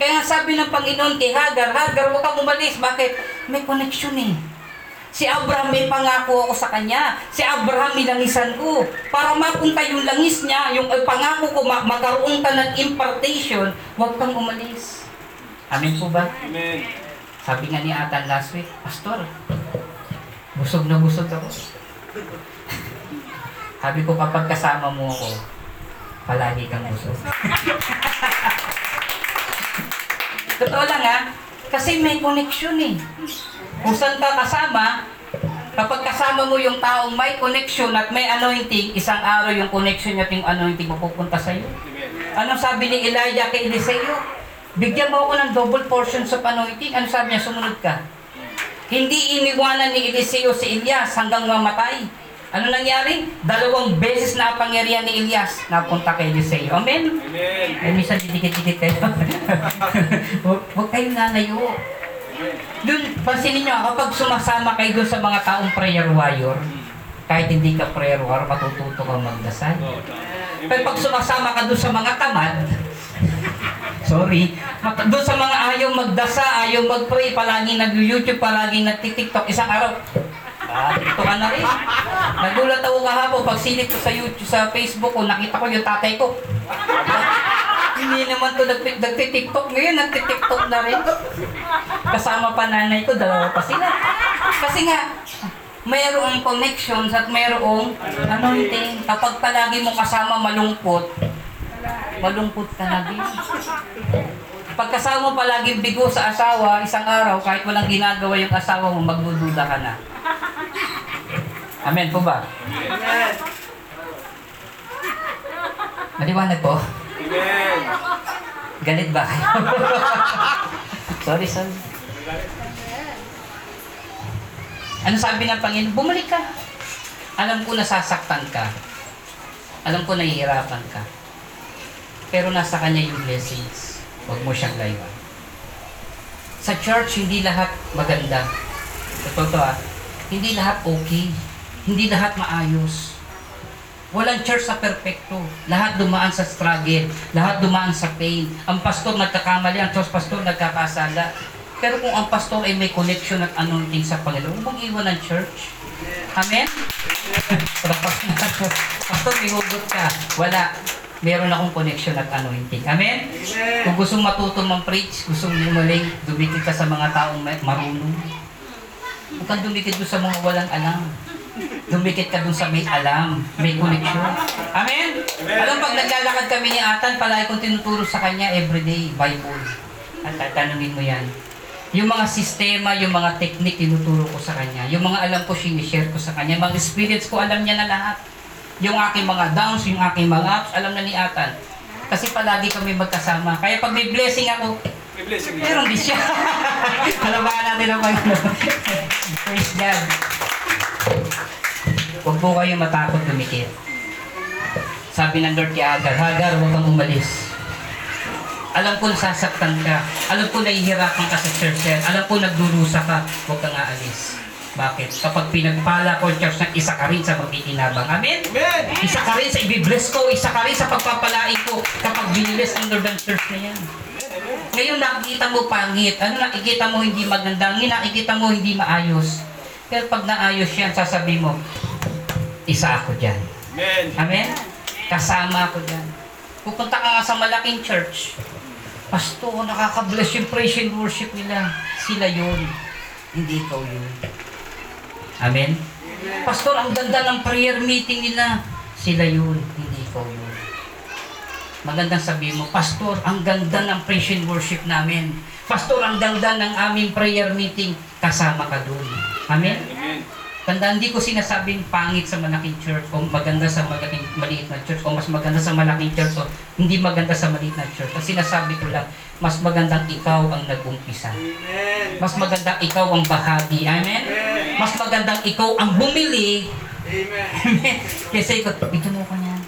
Kaya sabi ng Panginoon kay Hagar, Hagar, huwag kang umalis. Bakit? May connection eh. Si Abraham may pangako ako sa kanya. Si Abraham nilangisan ko. Para mapunta yung langis niya, yung pangako ko, ma- magkaroon ka ng impartation, huwag kang umalis. Amen po ba? Amen. Sabi nga ni Atan last week, Pastor, busog na busog ako. (laughs) Sabi ko, kapag kasama mo ako, palagi kang busog. (laughs) Totoo lang ha, kasi may connection eh. Kung saan ka kasama, kapag kasama mo yung taong may connection at may anointing, isang araw yung connection niya at yung anointing mapupunta sa iyo. Amen. Anong sabi ni Elijah kay Eliseo? Bigyan mo ako ng double portion sa anointing. Ano sabi niya? Sumunod ka. Hindi iniwanan ni Eliseo si Elias hanggang mamatay. Ano nangyari? Dalawang beses na pangyarihan ni Elias napunta kay Eliseo. Amen? Amen. Eh, minsan didikit-dikit kayo. (laughs) huwag, kayong nalayo. Amen. Doon, pansinin nyo, kapag sumasama kayo doon sa mga taong prayer warrior, kahit hindi ka prayer warrior, matututo kang magdasal. Pero pag sumasama ka doon sa mga tamad, sorry, doon sa mga ayaw magdasa, ayaw mag-pray, palagi nag-YouTube, palagi nag-tiktok, isang araw, ah, dito ka na rin. Nagulat ako kahapon, pag silip ko sa YouTube, sa Facebook ko, nakita ko yung tatay ko. Hindi naman to nagti- nagtitiktok ngayon, nagtitiktok na rin. Kasama pa nanay ko, dalawa pa sila. Kasi nga, mayroong connections at mayroong anointing. Kapag palagi mo kasama malungkot, malungkot ka na din. Pag kasama mo palagi bigo sa asawa, isang araw, kahit walang ginagawa yung asawa mo, magdududa ka na. Amen po ba? Amen. Maliwanag po? Amen. Galit ba kayo? (laughs) sorry, sorry. Ano sabi ng Panginoon? Bumalik ka. Alam ko nasasaktan ka. Alam ko nahihirapan ka. Pero nasa Kanya yung blessings. Huwag mo siyang layuan. Sa church, hindi lahat maganda. Ito to ah. Hindi lahat okay. Hindi lahat maayos. Walang church sa perpekto. Lahat dumaan sa struggle. Lahat dumaan sa pain. Ang pastor nagkakamali, ang church pastor nagkakasala. Pero kung ang pastor ay may connection at anointing sa Panginoon, huwag iwan ang church. Amen? (laughs) pastor, may hugot ka. Wala. Meron akong connection at anointing. Amen? Kung gusto mong matuto mang preach, gusto mong umaling, dumikit ka sa mga taong marunong. Huwag kang dumikit doon sa mga walang alam. Dumikit ka dun sa may alam, may connection. Amen? Amen. Alam, pag naglalakad kami ni Atan, palagi kong tinuturo sa kanya everyday, Bible. At tatanungin mo yan. Yung mga sistema, yung mga technique, tinuturo ko sa kanya. Yung mga alam ko, sinishare ko sa kanya. Mga experience ko, alam niya na lahat. Yung aking mga downs, yung aking mga ups, alam na ni Atan. Kasi palagi kami magkasama. Kaya pag may blessing ako, May blessing. Meron din siya. (laughs) Alabahan natin ang Panginoon. Praise God. Huwag po kayo matakot dumikit. Sabi ng Lord kay Hagar, Hagar, huwag kang umalis. Alam ko nasasaktan ka. Alam ko nahihirapan ka sa church. Alam ko nagdurusa ka. Huwag kang aalis. Bakit? Kapag pinagpala ko church na isa ka rin sa magkikinabang. Amen? Amen. Isa ka rin sa ibibless ko. Isa ka rin sa pagpapalain ko. Kapag binilis ang Lord ng church na yan. Ngayon nakikita mo pangit. Ano nakikita mo hindi maganda? Ngayon nakikita mo hindi maayos. Pero pag naayos yan, sasabi mo, isa ako dyan. Amen. Amen? Kasama ako dyan. Pupunta ka nga sa malaking church. Pasto, nakaka-bless yung praise and worship nila. Sila yun. Hindi ikaw yun. Amen? Pastor, ang ganda ng prayer meeting nila. Sila yun. Hindi ikaw yun. Magandang sabihin mo, Pastor, ang ganda ng praise and worship namin. Pastor, ang ganda ng aming prayer meeting. Kasama ka dun. Amen? Amen. Tanda, hindi ko sinasabing pangit sa malaking church o maganda sa malaking maliit na church o mas maganda sa malaking church o hindi maganda sa maliit na church. Ang sinasabi ko lang, mas magandang ikaw ang nag-umpisa. Amen. Mas magandang ikaw ang bahagi. Amen? Mas magandang ikaw ang bumili. Amen. Kasi ikaw, ito mo ko niyan.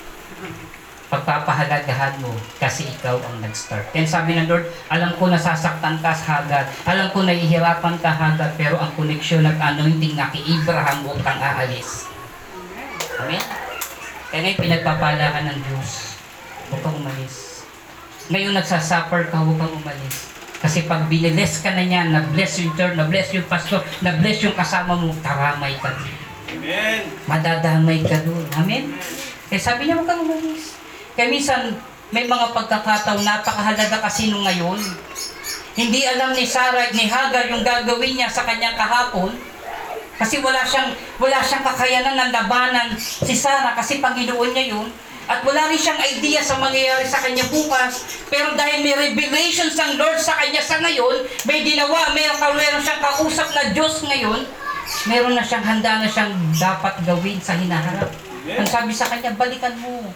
Pagpapahalagahan mo kasi ikaw ang nag-start. Kaya sabi ng Lord, alam ko nasasaktan ka sa Hagar. Alam ko nahihirapan ka Hagar, pero ang koneksyon at anointing na kay Abraham huwag kang aalis. Amen? Kaya ngayon pinagpapala ka ng Diyos. Huwag kang umalis. Ngayon nagsasuffer ka, huwag kang umalis. Kasi pag biniles ka na niya, na-bless yung church, na-bless yung pastor, na-bless yung kasama mo, taramay ka din Amen. madadamay ka doon. Amen? Kaya sabi niya, huwag kang umalis. Kaya minsan, may mga pagkakataon, napakahalaga kasi nung ngayon. Hindi alam ni Sarah ni Hagar yung gagawin niya sa kanyang kahapon. Kasi wala siyang, wala siyang kakayanan ng labanan si Sarah kasi Panginoon niya yun. At wala rin siyang idea sa mangyayari sa kanya bukas. Pero dahil may revelations ang Lord sa kanya sa ngayon, may ginawa, meron, meron siyang kausap na Diyos ngayon, meron na siyang handa na siyang dapat gawin sa hinaharap. Ang sabi sa kanya, balikan mo.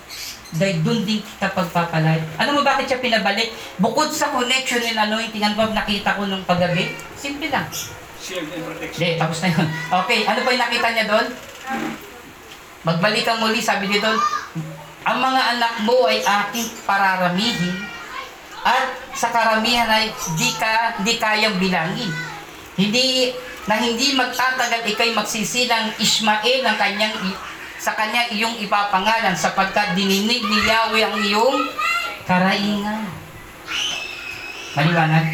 Dahil doon din kita pagpapalay. Ano mo bakit siya pinabalik? Bukod sa connection and anointing, ano ba nakita ko nung paggabi? Simple lang. Shield and protection. Hindi, tapos na yun. Okay, ano pa yung nakita niya doon? Magbalik kang muli, sabi niya doon, ang mga anak mo ay aking pararamihin at sa karamihan ay di ka di kayang bilangin. Hindi na hindi magtatagal ikay magsisilang Ismael ang kanyang sa kanya iyong ipapangalan sapagkat dininig ni Yahweh ang iyong karaingan. Maliwanag?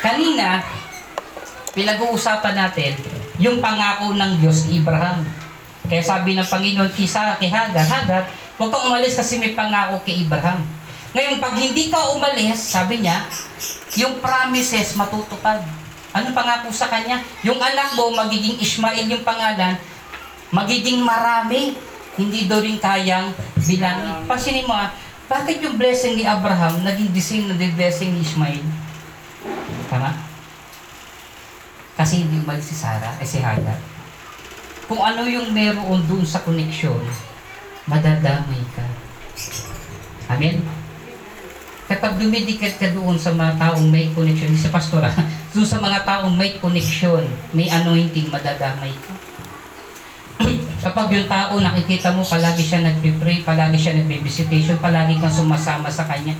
Kanina, pinag-uusapan natin yung pangako ng Diyos Abraham. Kaya sabi ng Panginoon kay Sarah, kay Hagar, Hagar, huwag kang umalis kasi may pangako kay Abraham. Ngayon, pag hindi ka umalis, sabi niya, yung promises matutupad. Ano pangako sa kanya? Yung anak mo, magiging Ishmael yung pangalan, magiging marami. Hindi daw rin kayang bilangin. Pansinin mo ah, bakit yung blessing ni Abraham naging the same na the blessing ni Ishmael? Tama? Kasi hindi umalis si Sarah, eh si Hagar. Kung ano yung meron doon sa connection, madadamay ka. Amen? Kapag dumidikit ka doon sa mga taong may connection, sa pastora, (laughs) doon sa mga taong may connection, may anointing, madadamay ka. (clears throat) Kapag yung tao nakikita mo, palagi siya nagpipray, palagi siya nagbe-visitation, palagi kang sumasama sa kanya,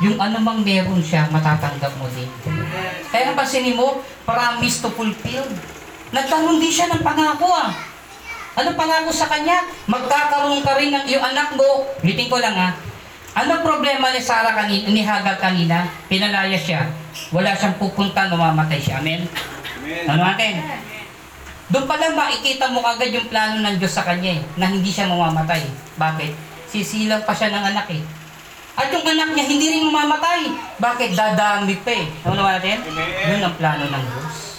yung anumang meron siya, matatanggap mo din. Kaya pansinin mo, promise to fulfill. Nagkaroon din siya ng pangako ah. Ano pangako sa kanya? Magkakaroon ka rin ng iyong anak mo. Ulitin ko lang ah. Ano problema ni Sarah kanina, ni Hagar kanina? Pinalaya siya. Wala siyang pupunta, mamamatay siya. Amen? Amen. Ano natin? Doon pa lang makikita mo agad yung plano ng Diyos sa kanya eh, na hindi siya mamamatay. Bakit? Sisilang pa siya ng anak eh. At yung anak niya hindi rin mamamatay. Bakit? Dadami pa eh. Ano naman natin? Amen. Yun ang plano ng Diyos.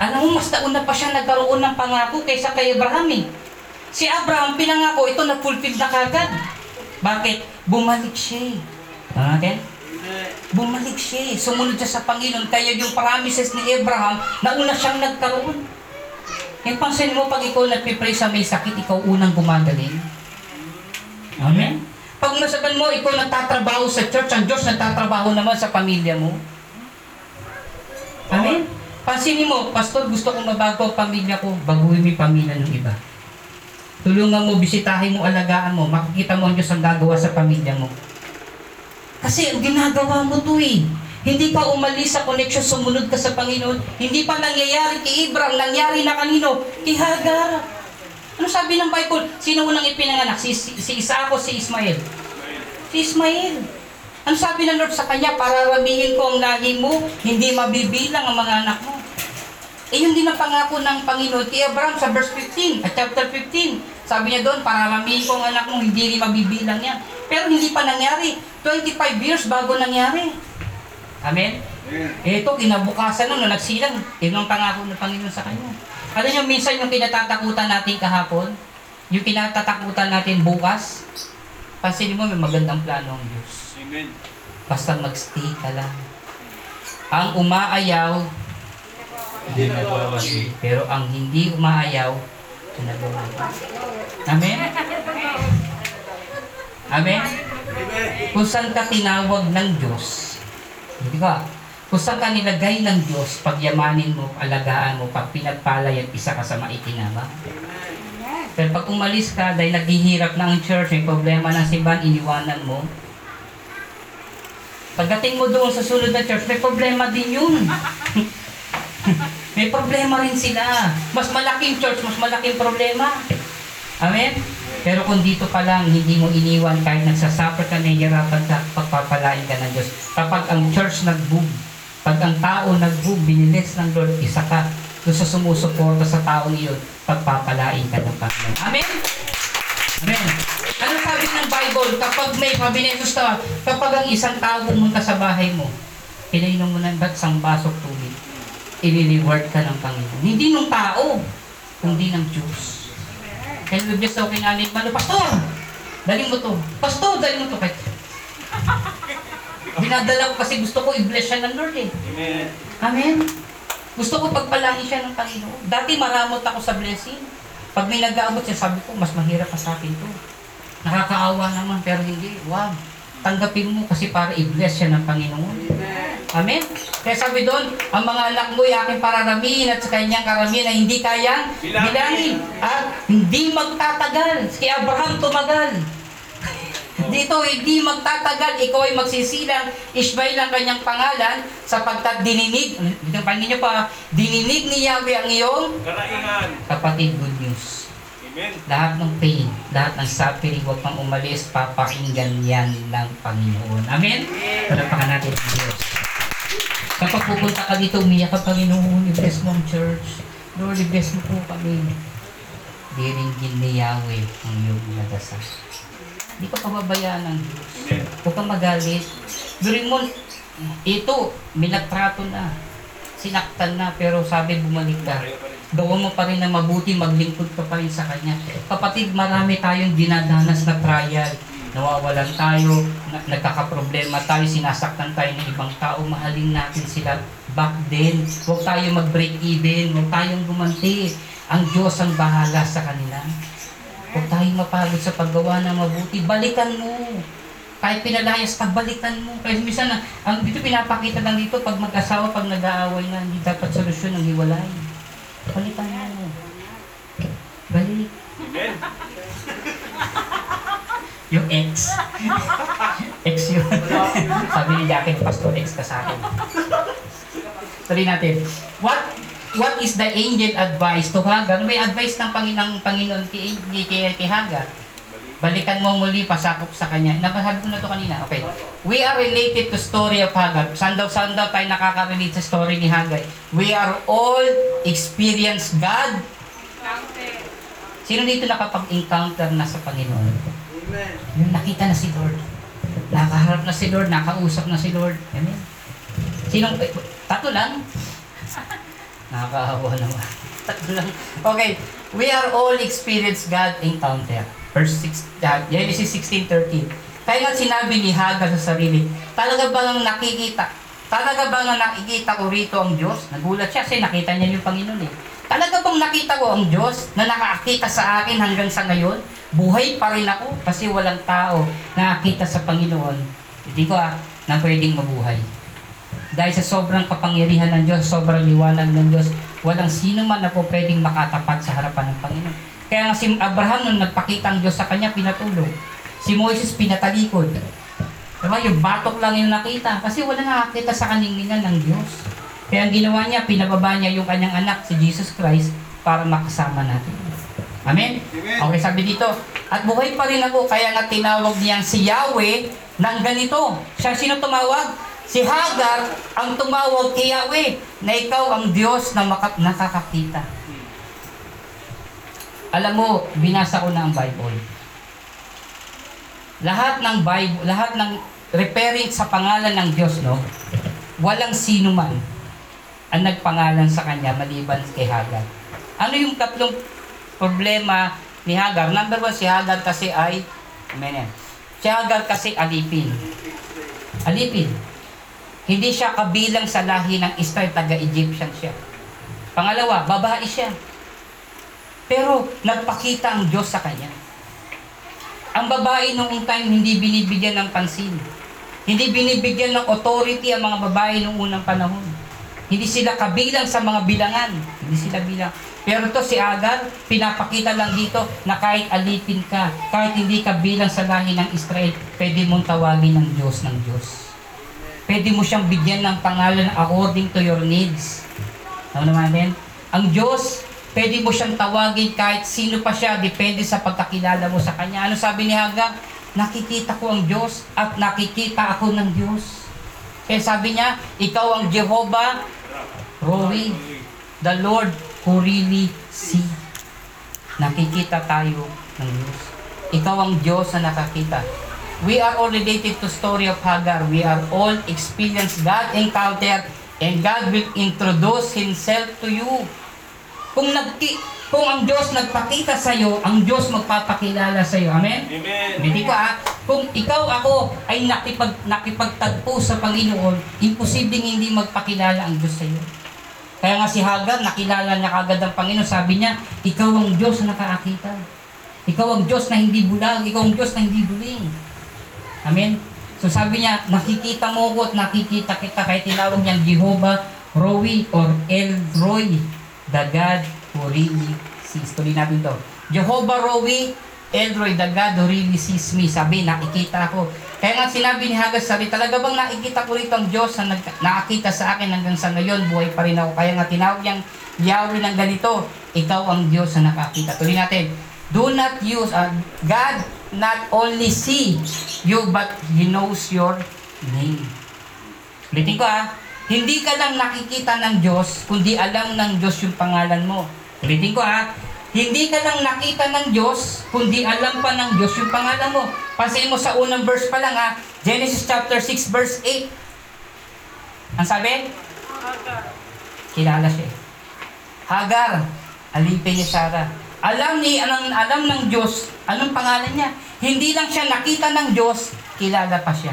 Alam mo, mas nauna pa siya nagkaroon ng pangako kaysa kay Abraham eh. Si Abraham, pinangako, ito na-fulfill na kagad. Bakit? Bumalik siya eh. Natin? Bumalik siya eh. Sumunod siya sa Panginoon. Kaya yung promises ni Abraham, nauna siyang nagkaroon. Kaya pansin mo, pag ikaw nagpipray sa may sakit, ikaw unang gumagaling. Amen? Pag nasaban mo, ikaw nagtatrabaho sa church, ang Diyos nagtatrabaho naman sa pamilya mo. Amen? Pansinin mo, Pastor, gusto kong mabago ang pamilya ko, baguhin mo pamilya ng iba. Tulungan mo, bisitahin mo, alagaan mo, makikita mo ang Diyos ang gagawa sa pamilya mo. Kasi ginagawa mo to eh. Hindi ka umalis sa connection, sumunod ka sa Panginoon. Hindi pa nangyayari kay Abraham, nangyari na kanino? Kay Hagar. Ano sabi ng Bible? Sino unang ipinanganak? Si, si, si Isaac o si Ismael? Si Ismael. Ano sabi ng Lord sa kanya? Para ramihin ko ang lahi mo, hindi mabibilang ang mga anak mo. Eh yun din ang pangako ng Panginoon kay Abraham sa verse 15, at chapter 15. Sabi niya doon, para ramihin ko ang anak mo, hindi rin mabibilang yan. Pero hindi pa nangyari. 25 years bago nangyari. Amen? Amen. Eh, ito, kinabukasan nun, nung nagsilang, yun ang pangako ng Panginoon sa kanya. Ano yung minsan yung kinatatakutan natin kahapon? Yung kinatatakutan natin bukas? Pansinin mo, may magandang plano ang Diyos. Amen. Basta magstay ka lang. Ang umaayaw, hindi nagwawagi. Pero ang hindi umaayaw, nagwawagi. Amen? Amen? Kung saan ka tinawag ng Diyos, hindi ba? Kung saan ka nilagay ng Diyos, pagyamanin mo, alagaan mo, pag pinagpalay at isa ka sa maikinabang. Pero pag umalis ka dahil naghihirap na ang church, may problema ng simbahan, iniwanan mo. Pagdating mo doon sa sunod na church, may problema din yun. (laughs) may problema rin sila. Mas malaking church, mas malaking problema. Amen? Pero kung dito pa lang, hindi mo iniwan kahit nagsasuffer ka, nahihirapan ka, pagpapalain ka ng Diyos. Kapag ang church nag-boom, pag ang tao nag-boom, binilis ng Lord, isa ka doon sa sumusuporta sa taong iyon, pagpapalain ka ng Panginoon. Amen? Amen. Ano sabi ng Bible? Kapag may pabinetos ka, kapag ang isang tao pumunta sa bahay mo, pinainom mo ng ba't isang basok tubig, i-reward ka ng Panginoon. Hindi ng tao, kundi ng Diyos. Kaya we bless okay namin, ano, Pastor, daling mo to. Pastor, daling mo to. Kahit, Dinadala ko kasi gusto ko i-bless siya ng Lord eh. Amen. Amen. Gusto ko pagpalangin siya ng Panginoon. Dati maramot ako sa blessing. Pag may nag-aabot siya, sabi ko, mas mahirap pa sa akin to. Nakakaawa naman, pero hindi. Wow. Tanggapin mo kasi para i-bless siya ng Panginoon. Amen. Kaya sabi doon, ang mga anak mo ay aking pararamihin at sa kanyang karamihan na hindi kayang Bilangin. bilangin. At hindi magtatagal. Si Abraham tumagal. Dito, hindi magtatagal. Ikaw ay magsisilang. Ishmael ang kanyang pangalan sapagkat dininig, dito panin niyo pa, dininig ni Yahweh ang iyong Karaingan. kapatid good news. Amen. Lahat ng pain, lahat ng suffering, huwag kang umalis, papakinggan yan ng Panginoon. Amen? Palapakan natin ang Diyos. Kapag pupunta ka dito, umiyak ka, Panginoon, i-bless mo ang church. Lord, i-bless mo po kami. diringgin ni Yahweh ang iyong nadasal. Hindi ka pababayaan ng Diyos. Huwag kang magalit. During mo, ito, minatrato na. Sinaktan na, pero sabi bumalik ka. Gawin mo pa rin na mabuti, maglingkod ka pa rin sa Kanya. Kapatid, marami tayong dinadanas na trial. Nawawalan tayo, na, nagkakaproblema tayo, sinasaktan tayo ng ibang tao, mahalin natin sila back then. Huwag tayo mag-break even, huwag tayong gumanti. Ang Diyos ang bahala sa kanila. Huwag tayong mapagod sa paggawa ng mabuti. Balikan mo. Kahit pinalayas ka, balikan mo. Kasi minsan, na, ang dito pinapakita lang dito, pag mag-asawa, pag nag-aaway na, hindi dapat solusyon ng hiwalay. Balikan mo. Balik. Amen. Yung ex. ex yun. Sabi ni Jackie, Pastor, ex ka sa akin. Tuloy natin. What what is the angel advice to Hagar? May advice ng Panginoon, Panginoon kay, kay, kay Hagar. Balikan mo muli, pasakop sa kanya. Napasabi ko na to kanina. Okay. We are related to story of Hagar. Saan daw, saan daw tayo nakaka-relate sa story ni Hagar? We are all experience God. Sino dito nakapag-encounter na sa Panginoon? Amen. Yung nakita na si Lord. Nakaharap na si Lord, nakausap na si Lord. Amen. Sinong, eh, tatlo lang? Nakakahawa naman. (laughs) Okay. We are all experience God encounter. Verse 6, uh, Genesis 16.13. Kaya nga sinabi ni Hagar sa sarili, talaga bang nakikita, talaga bang nakikita ko rito ang Diyos? Nagulat siya kasi nakita niya yung Panginoon eh. Talaga bang nakita ko ang Diyos na nakakita sa akin hanggang sa ngayon? Buhay pa rin ako kasi walang tao na nakakita sa Panginoon. Hindi ko ah, na pwedeng mabuhay. Dahil sa sobrang kapangyarihan ng Diyos, sobrang liwanag ng Diyos, walang sino man na po pwedeng makatapat sa harapan ng Panginoon. Kaya nga si Abraham nung nagpakita ang Diyos sa kanya, pinatulog. Si Moises pinatalikod. Diba? Yung batok lang yung nakita kasi wala nakakita sa kaninginan ng Diyos. Kaya ang ginawa niya, pinababa niya yung kanyang anak, si Jesus Christ, para makasama natin. Amen? Amen. Okay, sabi dito, at buhay pa rin ako, kaya nga tinawag niyang si Yahweh ng ganito. Siya sino tumawag? Si Hagar ang tumawag kay Yahweh na ikaw ang Diyos na maka- nakakakita. Alam mo, binasa ko na ang Bible. Lahat ng Bible, lahat ng referring sa pangalan ng Diyos, no? Walang sino man ang nagpangalan sa kanya maliban kay Hagar. Ano yung tatlong problema ni Hagar? Number one, si Hagar kasi ay, amen. Si Hagar kasi alipin. Alipin. Hindi siya kabilang sa lahi ng Israel, taga-Egyptian siya. Pangalawa, babae siya. Pero nagpakita ang Diyos sa kanya. Ang babae noong time hindi binibigyan ng pansin. Hindi binibigyan ng authority ang mga babae noong unang panahon. Hindi sila kabilang sa mga bilangan. Hindi sila bilang. Pero to si Agar, pinapakita lang dito na kahit alipin ka, kahit hindi ka bilang sa lahi ng Israel, pwede mong tawagin ng Diyos ng Diyos. Pwede mo siyang bigyan ng pangalan according to your needs. Ano naman din? Ang Diyos, pwede mo siyang tawagin kahit sino pa siya, depende sa pagkakilala mo sa Kanya. Ano sabi ni Hagar? Nakikita ko ang Diyos at nakikita ako ng Diyos. Kaya sabi niya, ikaw ang Jehovah Rohi, the Lord who really see. Nakikita tayo ng Diyos. Ikaw ang Diyos na nakakita. We are all related to story of Hagar. We are all experience God encounter and God will introduce Himself to you. Kung nagki kung ang Diyos nagpakita sa iyo, ang Diyos magpapakilala sa iyo. Amen? Amen. Hindi ko ah, kung ikaw ako ay nakipag, nakipagtagpo sa Panginoon, imposibleng hindi magpakilala ang Diyos sa iyo. Kaya nga si Hagar, nakilala niya kagad ang Panginoon. Sabi niya, ikaw ang Diyos na nakakita. Ikaw ang Diyos na hindi bulag. Ikaw ang Diyos na hindi duling. Amen? So sabi niya, nakikita mo ko at nakikita kita. Kaya tinawag niyang Jehovah Roi or El Roy, the God who really sees. Tuloy natin to. Jehovah Roi, El Roy, the God who really sees me. Sabi, nakikita ako. Kaya nga sinabi ni Hagar, sabi, talaga bang nakikita ko rito ang Diyos na nakakita sa akin hanggang sa ngayon, buhay pa rin ako. Kaya nga tinawag niyang Yahweh ng ganito, ikaw ang Diyos na nakakita. Tuloy natin. Do not use, uh, God not only see you, but He knows your name. Ulitin ko ah, hindi ka lang nakikita ng Diyos, kundi alam ng Diyos yung pangalan mo. Ulitin ko ah, Hindi ka lang nakita ng Diyos, kundi alam pa ng Diyos yung pangalan mo. Pansin mo sa unang verse pa lang ha, Genesis chapter 6 verse 8. Ang sabi? Kilala siya. eh. Hagar, alipin ni Sarah. Alam ni alam, alam ng Diyos anong pangalan niya. Hindi lang siya nakita ng Diyos, kilala pa siya.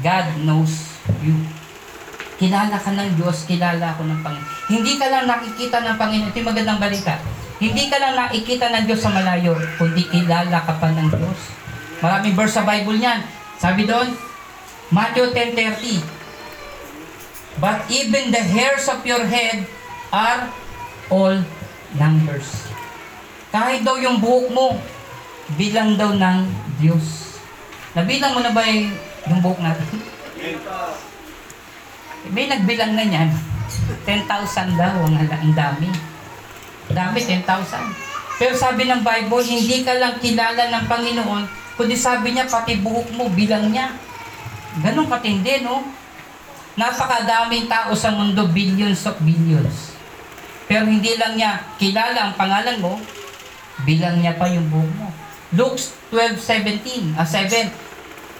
God knows you. Kilala ka ng Diyos, kilala ako ng Panginoon. Hindi ka lang nakikita ng Panginoon. Ito yung magandang balita. Hindi ka lang nakikita ng Diyos sa malayo, kundi kilala ka pa ng Diyos. Maraming verse sa Bible niyan. Sabi doon, Matthew 10.30 But even the hairs of your head are all numbers. Kahit daw yung buhok mo, bilang daw ng Diyos. Nabilang mo na ba yung, buhok natin? May nagbilang na niyan. 10,000 daw, ang, ang dami. Dami, 10,000. Pero sabi ng Bible, hindi ka lang kilala ng Panginoon, kundi sabi niya, pati buhok mo, bilang niya. Ganun katindi, no? Napakadaming tao sa mundo, billions of billions. Pero hindi lang niya kilala ang pangalan mo, bilang niya pa yung buhok mo. Luke 12:17, ah 7.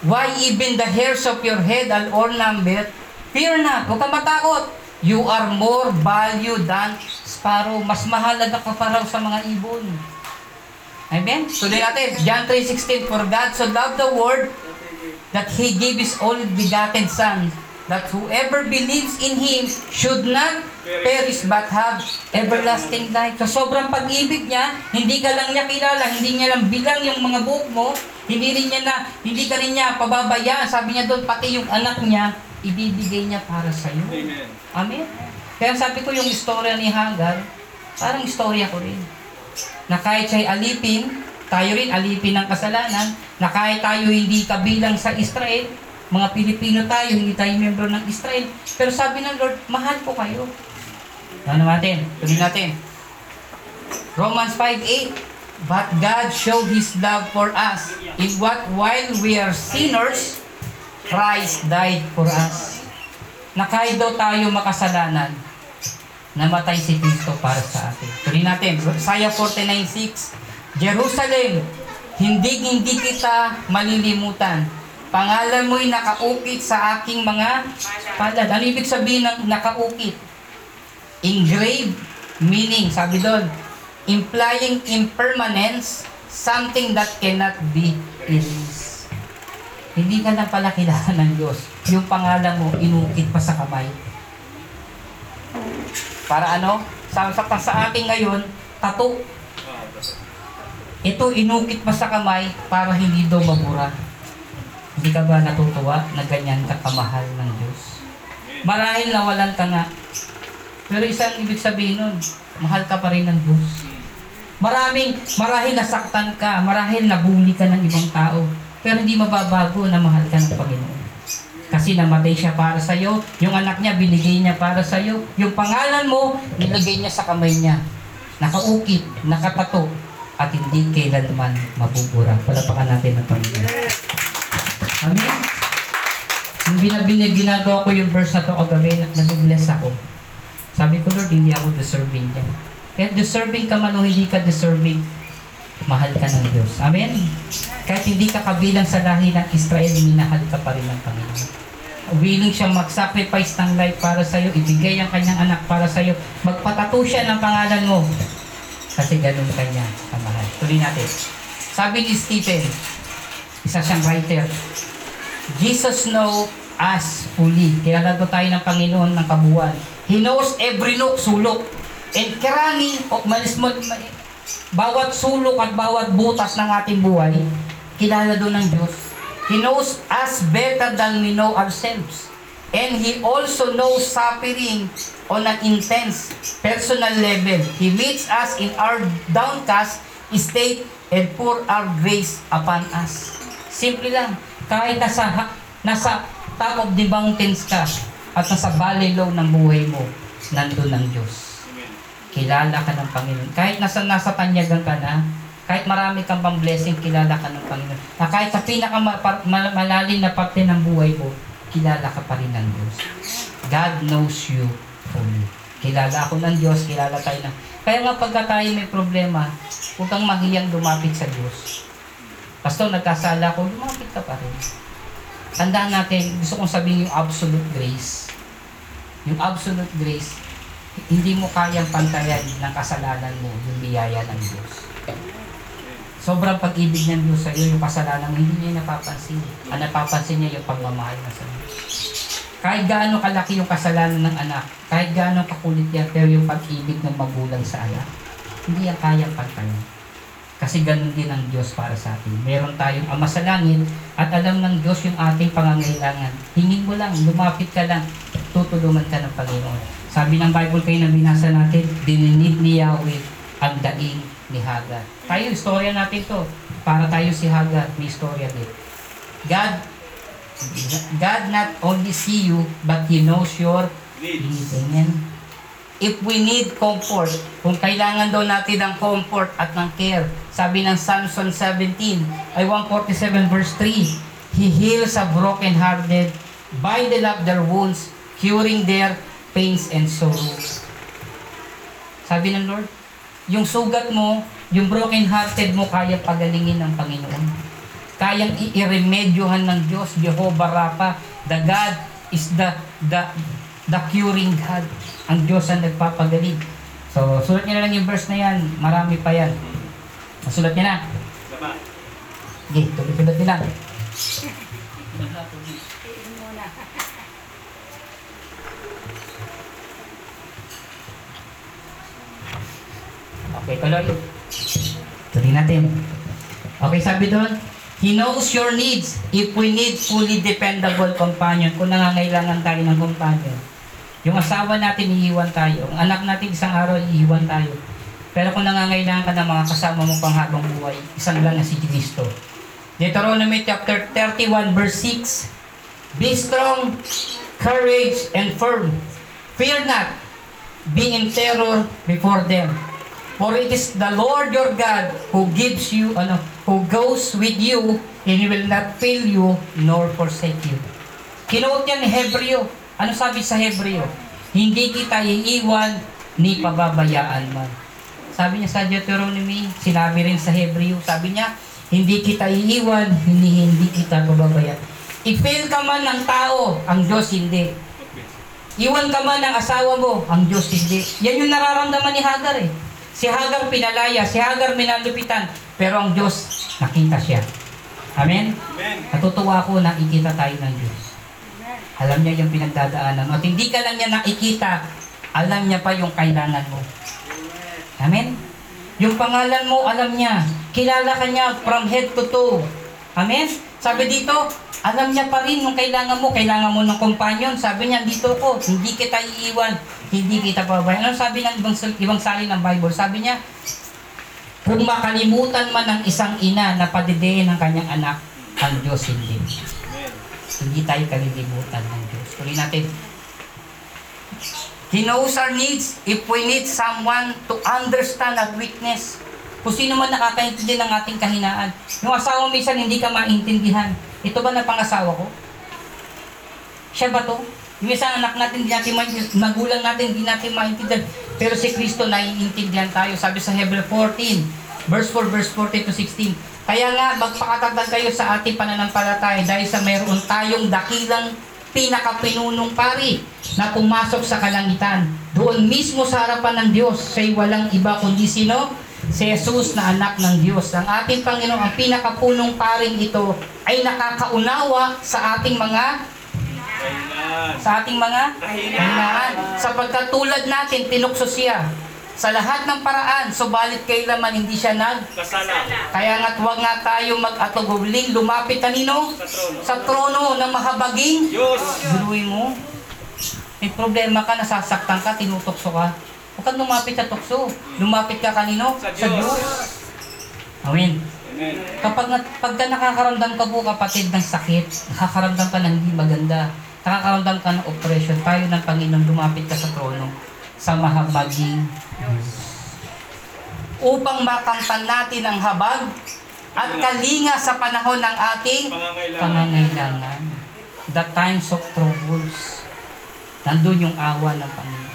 Why even the hairs of your head are all numbered? Fear not, huwag kang matakot. You are more valued than sparrow. Mas mahalaga ka pa raw sa mga ibon. Amen? Tuloy natin. John 3.16 For God so loved the world that He gave His only begotten Son that whoever believes in Him should not perish but have everlasting life. So sobrang pag-ibig niya, hindi ka lang niya kilala, hindi niya lang bilang yung mga buhok mo, hindi rin niya na, hindi ka rin niya pababayaan. Sabi niya doon, pati yung anak niya, ibibigay niya para sa iyo. Amen. Amen. Kaya sabi ko yung istorya ni Hagar, parang istorya ko rin. Na kahit siya'y alipin, tayo rin alipin ng kasalanan, na kahit tayo hindi kabilang sa Israel, mga Pilipino tayo, hindi tayo membro ng Israel, pero sabi ng Lord, mahal ko kayo. Ano natin? Tuloy natin. Romans 5.8 But God showed His love for us in what while we are sinners, Christ died for us na kahit daw tayo makasalanan, namatay si Kristo para sa atin. Tuloy natin, Isaiah 49.6 Jerusalem, hindi hindi kita malilimutan. Pangalan mo'y nakaukit sa aking mga palad. Ano ibig sabihin ng nakaukit? Engraved, meaning, sabi doon, implying impermanence, something that cannot be erased. Hindi ka na pala kilala ng Diyos. Yung pangalan mo, inukit pa sa kamay. Para ano? Sa, sa, ating ngayon, tato. Ito, inukit pa sa kamay para hindi daw mabura. Hindi ka ba natutuwa na ganyan ka kamahal ng Diyos? Marahil nawalan ka nga. Pero isang ibig sabihin nun, mahal ka pa rin ng Diyos. Maraming, marahil nasaktan ka, marahil nabuli ka ng ibang tao, pero hindi mababago na mahal ka ng Panginoon. Kasi namatay siya para sa iyo, yung anak niya binigay niya para sa iyo, yung pangalan mo nilagay niya sa kamay niya. Nakaukit, nakatato, at hindi kailanman mabubura. Palapakan natin ang Panginoon. Amen. Yung binabini, ginagawa ko yung verse na to kagabi, nag-bless ako. Sabi ko, Lord, hindi ako deserving yan. Kaya deserving ka man o hindi ka deserving, mahal ka ng Diyos. Amen? Kahit hindi ka kabilang sa lahi ng Israel, minahal ka pa rin ng Panginoon. Willing siya mag-sacrifice ng life para sa'yo, ibigay ang kanyang anak para sa'yo, magpatato siya ng pangalan mo. Kasi ganun kanya kamahal. Tuloy natin. Sabi ni Stephen, isa siyang writer, Jesus know us fully. Kilala to tayo ng Panginoon ng kabuuan. He knows every nook, sulok, and karani, o malis mo, bawat sulok at bawat butas ng ating buhay, kilala doon ng Diyos. He knows us better than we know ourselves. And He also knows suffering on an intense personal level. He meets us in our downcast state and pour our grace upon us. Simple lang. Kahit nasa, ha- nasa top of the mountains ka at nasa valley low ng buhay mo, nandun ang Diyos kilala ka ng Panginoon. Kahit nasa nasa tanyagan ka na, kahit marami kang pang blessing, kilala ka ng Panginoon. Na kahit sa pinaka ma- pa- ma- malalim na parte ng buhay mo, kilala ka pa rin ng Diyos. God knows you fully. Kilala ako ng Diyos, kilala tayo ng... Kaya nga pagka tayo may problema, huwag kang mahiyang lumapit sa Diyos. Pastor, nagkasala ko, lumapit ka pa rin. Tandaan natin, gusto kong sabihin yung absolute grace. Yung absolute grace, hindi mo kayang pantayan ng kasalanan mo yung biyaya ng Diyos. Sobrang pag-ibig ng Diyos sa iyo, yung kasalanan mo, hindi niya napapansin. Ang napapansin niya yung pagmamahal na sa iyo. Kahit gaano kalaki yung kasalanan ng anak, kahit gaano kakulit yan, pero yung pag-ibig ng magulang sa anak, hindi yan kayang pantayan. Kasi ganun din ang Diyos para sa atin. Meron tayong Ama sa langit at alam ng Diyos yung ating pangangailangan. Hingin mo lang, lumapit ka lang, tutulungan ka ng Panginoon. Sabi ng Bible kayo na binasa natin, dininid ni Yahweh ang daing ni Hagar. Tayo, istorya natin to. Para tayo si Hagar, may istorya din. God, God not only see you, but He knows your Needs. needs. Amen. If we need comfort, kung kailangan daw natin ng comfort at ng care, sabi ng Psalm 17, ay 147 verse 3, He heals a broken-hearted, binding up their wounds, curing their pains and sorrows. Sabi ng Lord, yung sugat mo, yung broken-hearted mo, kaya pagalingin ng Panginoon. Kayang i-remedyohan ng Diyos, Jehovah Rapha. The God is the, the, the curing God. Ang Diyos ang nagpapagaling. So, sulat niyo na lang yung verse na yan. Marami pa yan. Masulat niya na. Sige, tuloy-tuloy nila. Okay, tuloy. Tuloy natin. Okay, sabi doon, He knows your needs if we need fully dependable companion. Kung nangangailangan tayo ng companion. Yung asawa natin, iiwan tayo. Ang anak natin, isang araw, iiwan tayo. Pero kung nangangailangan ka ng mga kasama mo pang habang buhay, isang lang na si Kristo. Deuteronomy chapter 31 verse 6 Be strong, courage, and firm. Fear not, be in terror before them. For it is the Lord your God who gives you, ano, who goes with you, and He will not fail you, nor forsake you. Kinuot niya ni Hebreo. Ano sabi sa Hebreo? Hindi kita iiwan, ni pababayaan man. Sabi niya sa Deuteronomy, sinabi rin sa Hebreo, sabi niya, hindi kita iiwan, hindi, hindi kita pababayaan. I-fail ka man ng tao, ang Diyos hindi. Iwan ka man ng asawa mo, ang Diyos hindi. Yan yung nararamdaman ni Hagar eh. Si Hagar pinalaya, si Hagar minalupitan, pero ang Diyos, nakita siya. Amen? Amen. Natutuwa ko na ikita tayo ng Diyos. Alam niya yung pinagdadaanan mo. At hindi ka lang niya nakikita, alam niya pa yung kailangan mo. Amen? Yung pangalan mo, alam niya. Kilala ka niya from head to toe. Amen? Sabi dito, alam niya pa rin yung kailangan mo. Kailangan mo ng companion. Sabi niya, dito ko, hindi kita iiwan. Hindi kita pabayan. Ano sabi ng ibang, ibang salin ng Bible? Sabi niya, kung makalimutan man ng isang ina na padidein ng kanyang anak, ang Diyos hindi. Hindi tayo kalilimutan ng Diyos. Tuloy natin. He knows our needs if we need someone to understand our weakness. Kung sino man nakakaintindi ng ating kahinaan. Yung asawa minsan hindi ka maintindihan. Ito ba na pangasawa ko? Siya ba to? Isang anak natin, hindi natin. Magulang natin, hindi natin maintindihan. Pero si Kristo, naiintindihan tayo. Sabi sa Hebrew 14, verse 4, verse 40 to 16. Kaya nga, magpakatagdag kayo sa ating pananampalataya dahil sa mayroon tayong dakilang pinakapinunong pari na pumasok sa kalangitan. Doon mismo sa harapan ng Diyos, siya'y walang iba kundi sino? Si Jesus na anak ng Diyos. Ang ating Panginoon, ang pinakapunong paring ito ay nakakaunawa sa ating mga sa ating mga Kahinaan. kahinaan. Sapagkat tulad natin, tinukso siya sa lahat ng paraan, subalit kailaman hindi siya nag Kasala. kaya nga't huwag nga tayo mag-atugubling lumapit kanino? Sa trono. Sa trono ng mahabaging Diyos. Guruin mo. May problema ka, nasasaktan ka, tinutokso ka. Huwag kang lumapit sa tukso. Lumapit ka kanino? Sa Diyos. Amen. Amen. Kapag pagka nakakaramdam ka po kapatid ng sakit, nakakaramdam ka ng hindi maganda, nakakaramdam ka ng oppression, tayo ng Panginoon, lumapit ka sa trono sa mahabaging Diyos. Upang makamtan natin ang habag at kalinga sa panahon ng ating Pangangailangan. The times of troubles. Nandun yung awa ng Panginoon.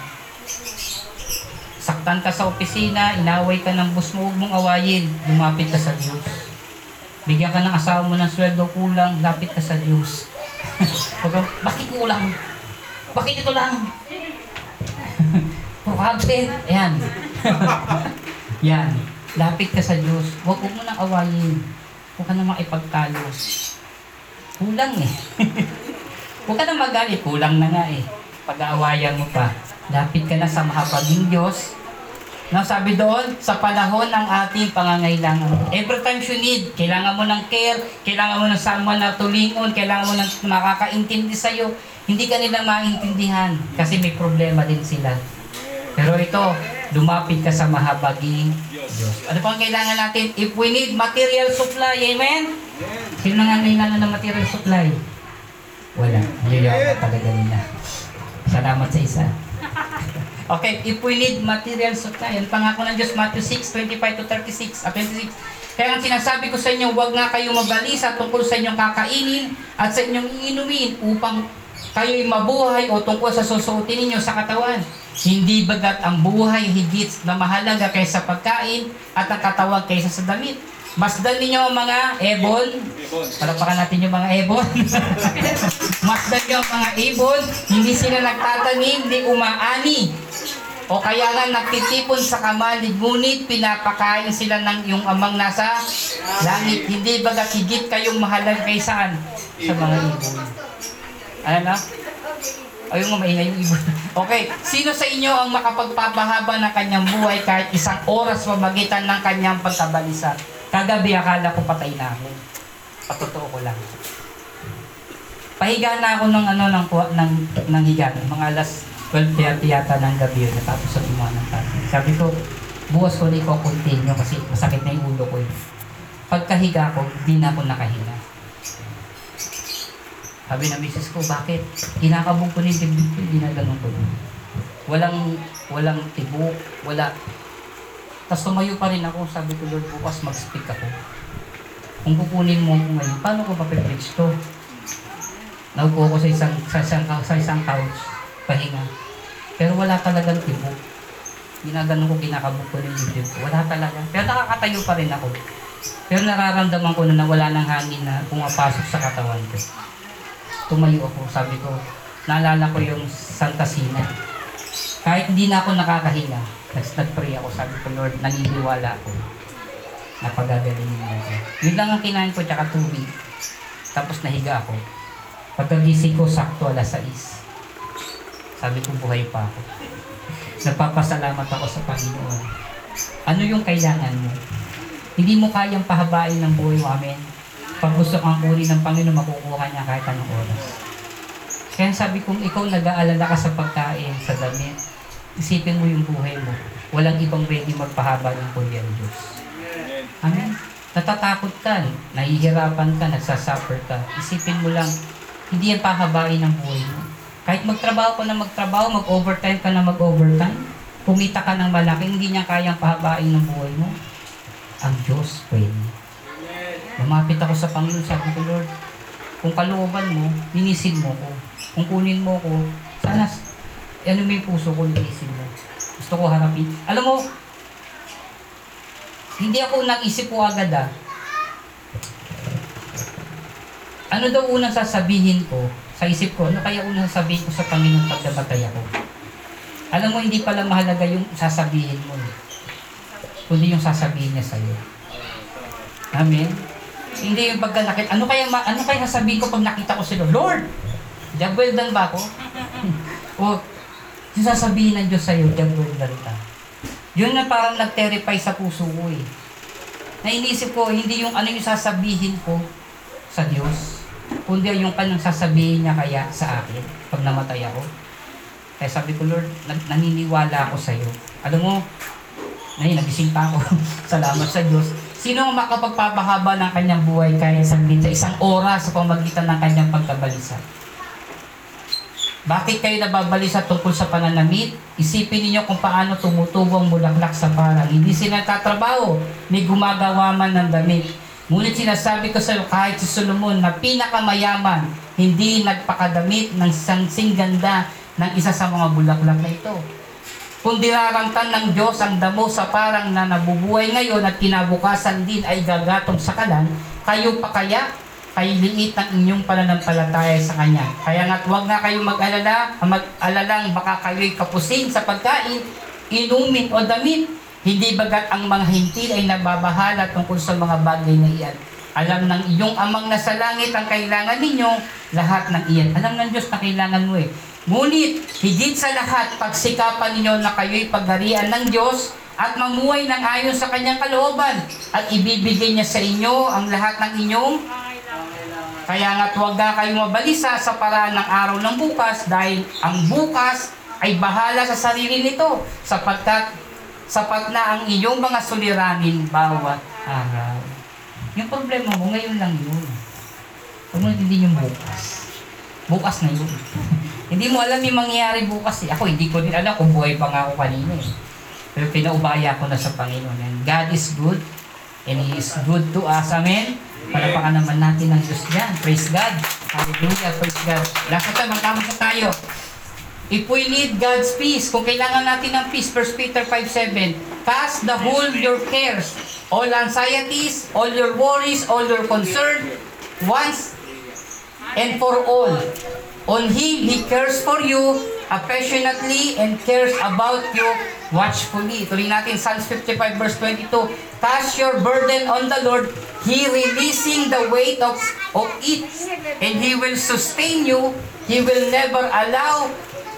saktan ka sa opisina, inaway ka ng boss mo, huwag mong awayin. Lumapit ka sa Diyos. Bigyan ka ng asawa mo ng sweldo kulang, lapit ka sa Diyos. (laughs) Bakit kulang? Bakit ito lang? Bakit? Ayan. (laughs) Yan. Lapit ka sa Diyos. Huwag mo nang awayin. Huwag ka na makipagtalo. Kulang eh. (laughs) Huwag ka na magalit. Kulang na nga eh. Pag-aawayan mo pa. Lapit ka na sa mahabaging Diyos. Na sabi doon, sa panahon ng ating pangangailangan. Every time you need, kailangan mo ng care, kailangan mo ng someone na tulingon, kailangan mo ng makakaintindi sa'yo. Hindi ka nila maintindihan kasi may problema din sila. Pero ito, lumapit ka sa mahabaging Diyos. Ano pang kailangan natin? If we need material supply, amen? Sino nga kailangan ng material supply? Wala. Ayaw talaga nila. Salamat sa isa. (laughs) Okay, if we need material supply, ang pangako ng Diyos, Matthew 6, 25 to 36, ah, 26. Kaya ang sinasabi ko sa inyo, huwag nga kayong mabalisa tungkol sa inyong kakainin at sa inyong iinumin upang kayo'y mabuhay o tungkol sa susuotin ninyo sa katawan. Hindi bagat ang buhay higit na mahalaga kaysa pagkain at ang katawan kaysa sa damit. Masdan ninyo ang mga ebon. Palapakan natin yung mga ebon. (laughs) Masdan nyo ang mga ibon. Hindi sila nagtatanim, hindi umaani. O kaya nga nagtitipon sa kamalig, ngunit pinapakain sila ng yung amang nasa langit. Hindi bagat higit kayong mahalaga kay saan? Sa mga ibon. Ano na? Ayun nga, maingay yung ibon. (laughs) okay, sino sa inyo ang makapagpapahaba ng kanyang buhay kahit isang oras mamagitan ng kanyang pagkabalisa? Kagabi akala ko patay na ako. Patotoo ko lang. Pahiga na ako ng ano ng ng ng higa, mga alas 12:30 yata ng gabi yun, natapos sa gumawa ng tatay. Sabi ko, bukas ko na i-continue kasi masakit na yung ulo ko eh. Pagkahiga ko, di na ako nakahinga. Sabi ng misis ko, bakit? Kinakabog ko na yung dibdib ko, hindi na ganun ko. Walang, walang tibok, wala. Tapos tumayo pa rin ako, sabi ko, Lord, bukas mag-speak ako. Kung kukunin mo ako ngayon, paano ko mapipreach to? Naupo ako sa isang, sa isang, sa isang couch, pahinga. Pero wala talagang tibok. Ginaganon ko, kinakabog ko na yung dibdib ko. Wala talaga. Pero nakakatayo pa rin ako. Pero nararamdaman ko na nawala ng hangin na pumapasok sa katawan ko tumayo ako, sabi ko, naalala ko yung Santa Sina. Kahit hindi na ako nakakahinga, nag- nag-pray ako, sabi ko, Lord, naniniwala ako na pagagalingin mo ako. Yun lang ang kinain ko, tsaka tubig. Tapos nahiga ako. Pagkagising ko, sakto alas 6. Sabi ko, buhay pa ako. (laughs) Nagpapasalamat ako sa Panginoon. Ano yung kailangan mo? Hindi mo kayang pahabain ng buhay mo, amen? Pag gusto kang kunin ng Panginoon, makukuha niya kahit anong oras. Kaya sabi kong ikaw nag-aalala ka sa pagkain, sa damit, isipin mo yung buhay mo. Walang ibang pwede magpahaba ng kundi ang Diyos. Amen? Natatakot ka, nahihirapan ka, nagsasuffer ka. Isipin mo lang, hindi yan pahabain ang buhay mo. Kahit magtrabaho ka na magtrabaho, mag-overtime ka na mag-overtime, kumita ka ng malaki, hindi niya kayang pahabain ng buhay mo. Ang Diyos pwede. Lumapit ako sa Panginoon, sabi ko, Lord, kung kalooban mo, linisin mo ko. Kung kunin mo ko, sana, ano may puso ko, linisin mo. Gusto ko harapin. Alam mo, hindi ako nag-isip ko agad ah. Ano daw unang sasabihin ko sa isip ko? Ano kaya unang sasabihin ko sa Panginoon pag nabatay ako? Alam mo, hindi pala mahalaga yung sasabihin mo. eh. Kundi yung sasabihin niya sa'yo. Amen? Hindi yung pagka nakita. Ano kaya, ma- ano kaya sasabihin ko pag nakita ko sila? Lord! Done ba ako? o, yung sasabihin ng Diyos sa'yo, done ka. Yun na parang nag-terrify sa puso ko eh. Nainisip ko, hindi yung ano yung sasabihin ko sa Diyos, kundi yung kanyang sasabihin niya kaya sa akin pag namatay ako. Kaya sabi ko, Lord, nan- naniniwala ako sa iyo. Alam mo, ngayon, nagising pa ako. (laughs) Salamat sa Diyos. Sino ang makapagpapahaba ng kanyang buhay kahit saglit sa isang oras sa pamagitan ng kanyang pagkabalisa? Bakit kayo nababalisa tungkol sa pananamit? Isipin ninyo kung paano tumutubo ang bulaklak sa parang. Hindi sila tatrabaho, may gumagawa man ng damit. Ngunit sinasabi ko sa iyo, kahit si Solomon na pinakamayaman, hindi nagpakadamit ng sangsing ganda ng isa sa mga bulaklak na ito. Kung dinaramtan ng Diyos ang damo sa parang na nabubuhay ngayon at kinabukasan din ay gagatong sa kalan, kayo pa kaya kay liit ng inyong pananampalataya sa Kanya. Kaya nga't huwag na kayong mag-alala, mag-alalang baka kayo'y kapusing sa pagkain, inumin o damit. Hindi bagat ang mga hintil ay nababahala tungkol sa mga bagay na iyan. Alam ng iyong amang nasa langit ang kailangan ninyo, lahat ng iyan. Alam ng Diyos na kailangan mo eh. Ngunit, higit sa lahat, pagsikapan ninyo na kayo'y pagharian ng Diyos at mamuhay ng ayon sa kanyang kalooban at ibibigay niya sa inyo ang lahat ng inyong kaya nga't huwag na kayong mabalisa sa paraan ng araw ng bukas dahil ang bukas ay bahala sa sarili nito sapagkat sapat na ang iyong mga suliranin bawat araw. Yung problema mo, ngayon lang yun. Huwag mo hindi yung bukas. Bukas na yun. Hindi mo alam yung mangyayari bukas eh. Ako, hindi ko din alam kung buhay pa nga ako kanina eh. Pero pinaubaya ko na sa Panginoon. And God is good and He is good to us. Amen? Palapakan naman natin ang Diyos dyan. Praise God. Hallelujah. Praise God. Last time, magkamot na tayo. If we need God's peace, kung kailangan natin ng peace, 1 Peter 5.7, Cast the whole your cares, all anxieties, all your worries, all your concern, once and for all. On Him, He cares for you affectionately and cares about you watchfully. Tuloy natin Psalms 55 verse 22. Cast your burden on the Lord, He releasing the weight of, of it, and He will sustain you. He will never allow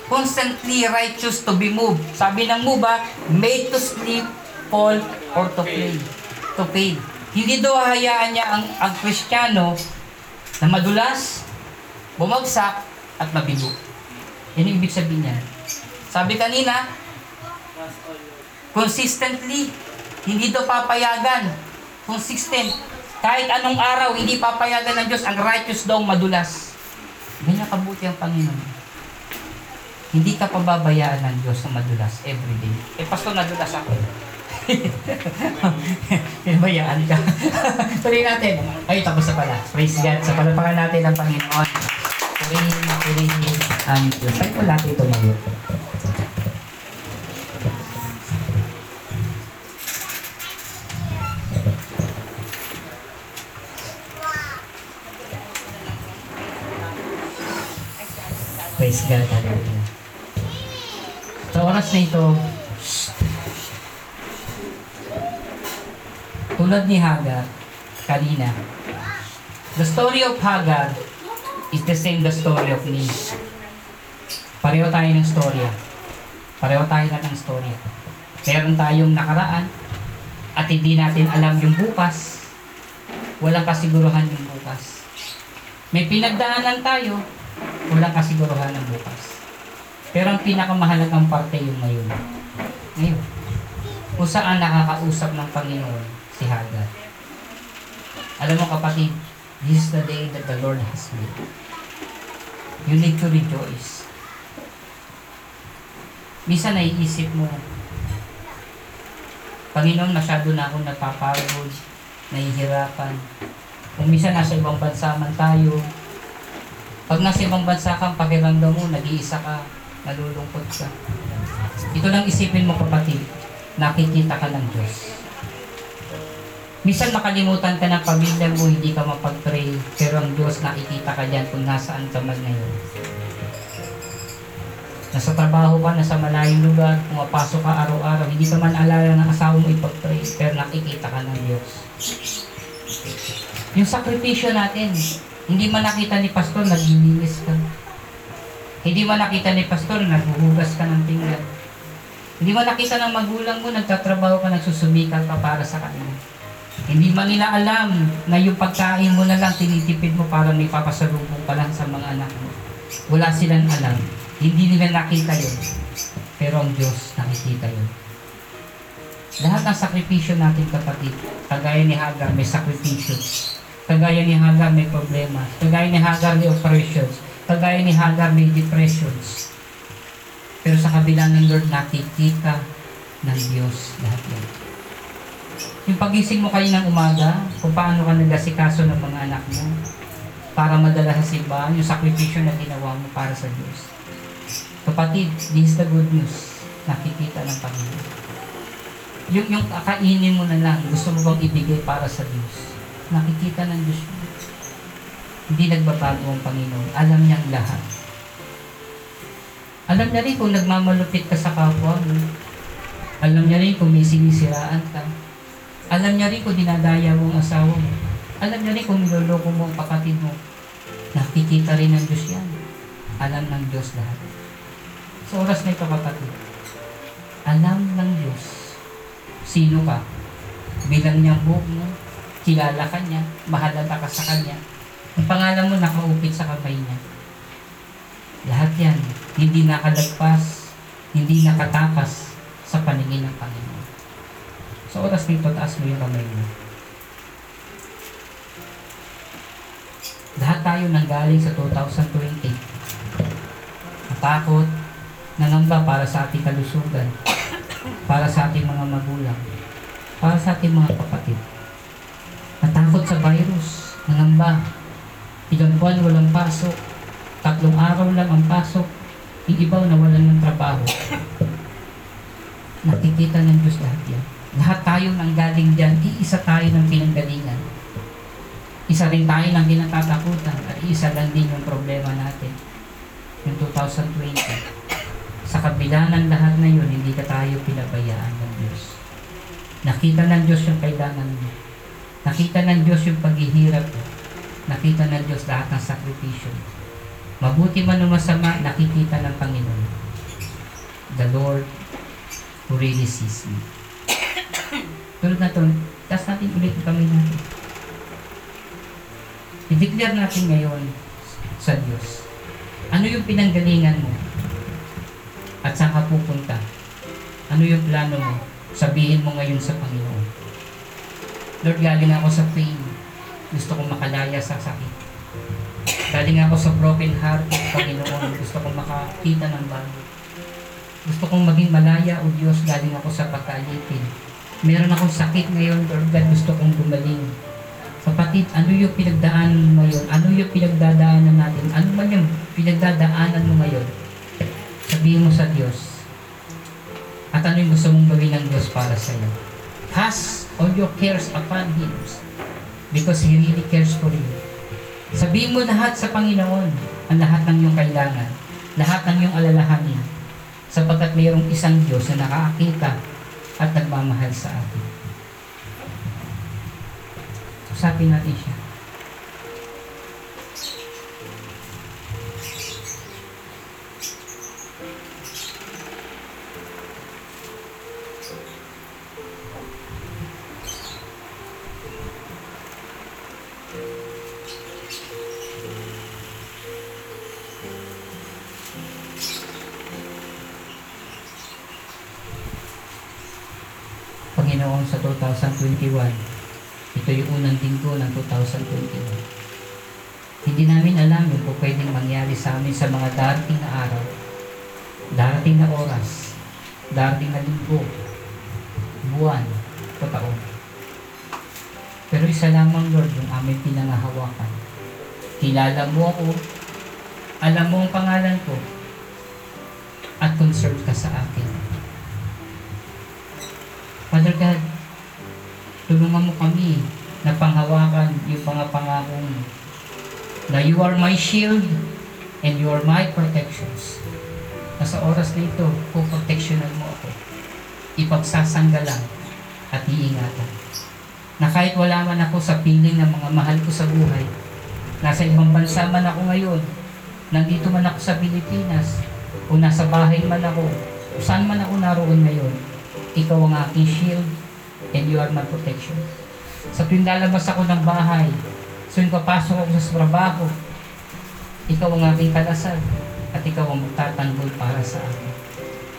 constantly righteous to be moved. Sabi ng Muba, made to sleep, fall, or to play. To fail. Hindi daw hahayaan niya ang, ang Kristiyano na madulas, bumagsak, at mabigo. Yan yung ibig sabihin niya. Sabi kanina, consistently, hindi daw papayagan. Consistent. Kahit anong araw, hindi papayagan ng Diyos ang righteous daw madulas. Ganyan kabuti ang Panginoon. Hindi ka pababayaan ng Diyos na madulas everyday. Eh, pastor, nadulas ako. (laughs) Pinabayaan ka. (laughs) Tuloy natin. Ay, tapos na pala. Praise God. Sa palapakan natin ang Panginoon. Purihin ang Diyos. Ay, po natin tumayo. Praise God. Hallelujah. Sa oras na ito, tulad ni Hagar, kanina, the story of Hagar is the same the story of me. Pareho tayo ng storya. Pareho tayo na ng storya. Meron tayong nakaraan at hindi natin alam yung bukas. Walang kasiguruhan yung bukas. May pinagdaanan tayo, walang kasiguruhan ng bukas. Pero ang pinakamahalagang parte yung ngayon. Ngayon. Kung saan nakakausap ng Panginoon si Hagar. Alam mo kapatid, this is the day that the Lord has made. You need to rejoice. Minsan naiisip mo, Panginoon, masyado na akong napapagod, nahihirapan. Kung minsan nasa ibang bansa man tayo, pag nasa ibang bansa kang pakiramdam mo, nag-iisa ka, nalulungkot ka. Ito lang isipin mo kapatid, nakikita ka ng Diyos. Minsan makalimutan ka ng pamilya mo, hindi ka mapag-pray, pero ang Diyos nakikita ka dyan kung nasaan ka man ngayon. Nasa trabaho ka, nasa malayong lugar, pumapasok ka araw-araw, hindi ka man alala ng asawa mo ipag-pray, pero nakikita ka ng Diyos. Yung sakripisyo natin, hindi man nakita ni Pastor, naglilinis ka. Hindi man nakita ni Pastor, naghuhugas ka ng pinggan. Hindi man nakita ng magulang mo, nagtatrabaho ka, nagsusumikal ka para sa kanila. Hindi man nila alam na yung pagkain mo na lang tinitipid mo para may papasalubong ka lang sa mga anak mo. Wala silang alam. Hindi nila nakita yun. Pero ang Diyos nakikita yun. Lahat ng sakripisyo natin kapatid, kagaya ni Hagar may sakripisyo. Kagaya ni Hagar may problema. Kagaya ni Hagar may operations. Kagaya ni Hagar may depressions. Pero sa kabila ng Lord, nakikita ng Diyos lahat yan. Yung pagising mo kayo ng umaga, kung paano ka nagasikaso ng mga anak mo, para madala sa simbahan, yung sakripisyo na ginawa mo para sa Diyos. Kapatid, this is the good news. nakikita ng Panginoon. Yung, yung kakainin mo na lang, gusto mo bang ibigay para sa Diyos? Nakikita ng Diyos yun. Hindi nagbabago ang Panginoon. Alam niyang lahat. Alam niya rin kung nagmamalupit ka sa kapwa mo. Alam niya rin kung may sinisiraan ka. Alam niya rin kung dinadaya mo ang asawa mo. Alam niya rin kung niloloko mo ang kapatid mo. Nakikita rin ng Diyos yan. Alam ng Diyos lahat. Sa oras na ito kapatid, alam ng Diyos sino ka. Bilang niyang buhok mo, kilala ka niya, mahalata ka sa Kanya. Ang pangalan mo nakaupit sa kamay niya. Lahat yan, hindi nakalagpas, hindi nakatakas sa paningin ng Panginoon. Sa oras nito, taas mo yung kamay mo. Lahat tayo nanggaling sa 2020. Natakot, nangamba para sa ating kalusugan, para sa ating mga magulang, para sa ating mga kapatid. Natakot sa virus, nangamba. Ilang buwan walang pasok, tatlong araw lang ang pasok, yung iba nawalan ng trabaho. Nakikita ng Diyos lahat yan. Lahat tayo nanggaling dyan, iisa tayo ng pinanggalingan. Isa rin tayo ng kinatatakutan at isa lang din yung problema natin. Yung 2020. Sa kabila ng lahat na yun, hindi ka tayo pinabayaan ng Diyos. Nakita ng Diyos yung kailangan mo. Nakita ng Diyos yung paghihirap mo. Nakita ng Diyos lahat ng sakripisyo. Mabuti man o masama, nakikita ng Panginoon. The Lord who really sees me. Tulad na to, tas natin ulit kamay natin. I-declare natin ngayon sa Diyos. Ano yung pinanggalingan mo? At saan ka pupunta? Ano yung plano mo? Sabihin mo ngayon sa Panginoon. Lord, galing ako sa pain. Gusto kong makalaya sa sakit. Galing ako sa broken heart, Panginoon. Gusto kong makakita ng bago. Gusto kong maging malaya, O Diyos, galing ako sa pagkalitin. Meron akong sakit ngayon, Lord God, gusto kong gumaling. Kapatid, ano yung pinagdaanan mo ngayon? Ano yung pinagdadaanan natin? Ano man yung pinagdadaanan mo ngayon? Sabihin mo sa Diyos. At ano yung gusto mong gawin ng Diyos para sa iyo? Cast all your cares upon Him because He really cares for you. Sabihin mo lahat sa Panginoon ang lahat ng iyong kailangan, lahat ng iyong alalahanin, sapagkat mayroong isang Diyos na nakakita at nagmamahal sa atin. Usapin natin siya. 2021, ito yung unang linggo ng 2021. Hindi namin alam yung po pwedeng mangyari sa amin sa mga darating na araw, darating na oras, darating na linggo, buwan, o taon. Pero isa lamang, Lord, yung aming pinangahawakan. Kilala mo ako, alam mo ang pangalan ko, at concerned ka sa akin. Father God, tulungan mo kami na panghawakan yung mga pangako mo. Na you are my shield and you are my protections. Na sa oras na ito, puproteksyonan mo ako. Ipagsasanggalang at iingatan. Na kahit wala man ako sa piling ng mga mahal ko sa buhay, nasa ibang bansa man ako ngayon, nandito man ako sa Pilipinas, o nasa bahay man ako, o saan man ako naroon ngayon, ikaw ang aking shield and you are my protection. Sa tuwing lalabas ako ng bahay, sa tuwing papasok ako sa trabaho, ikaw ang aking kalasal at ikaw ang magtatanggol para sa akin.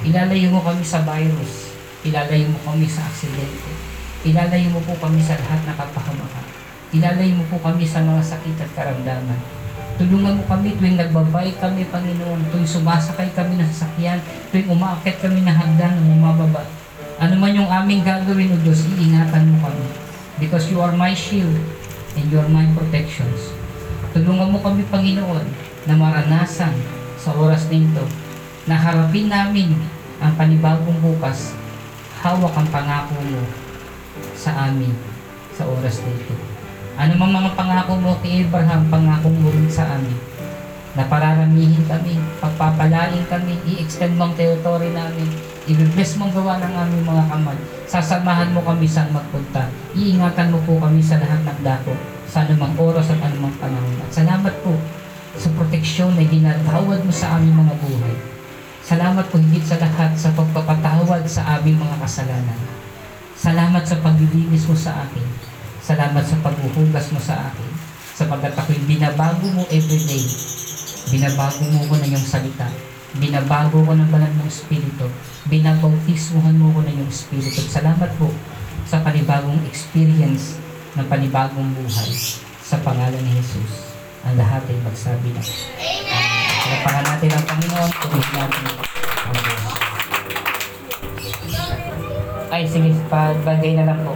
Ilalayo mo kami sa virus, ilalayo mo kami sa aksidente, ilalayo mo po kami sa lahat na kapahamakan, ilalayo mo po kami sa mga sakit at karamdaman. Tulungan mo kami tuwing nagbabay kami, Panginoon, tuwing sumasakay kami ng sasakyan, tuwing umaakit kami ng hagdan bumababa. Ano man yung aming gagawin, O Diyos, iingatan mo kami. Because you are my shield and you are my protections. Tulungan mo kami, Panginoon, na maranasan sa oras nito na harapin namin ang panibagong bukas, hawak ang pangako mo sa amin sa oras na ito. Ano mang mga pangako mo kay Abraham, pangako mo rin sa amin na pararamihin kami, pagpapalain kami, i-extend mo ang territory namin, i-bless mong gawa ng aming mga kamay, sasamahan mo kami saan magpunta, iingatan mo po kami sa lahat ng dako, sa anumang oras at anumang panahon. At salamat po sa proteksyon na ginatawad mo sa aming mga buhay. Salamat po higit sa lahat sa pagpapatawad sa aming mga kasalanan. Salamat sa paglilinis mo sa akin. Salamat sa paghuhugas mo sa akin. Sapagkat ako'y binabago mo everyday. Binabago mo ko ng iyong salita. Binabago ko ng banal ng Espiritu. Binabautismuhan mo ko ng iyong Espiritu. Salamat po sa panibagong experience ng panibagong buhay. Sa pangalan ni Jesus. Ang lahat ay magsabi na. Amen! Palapakan natin ang Panginoon. Purihin natin ang. Ay, sige, pa- bagay na lang po.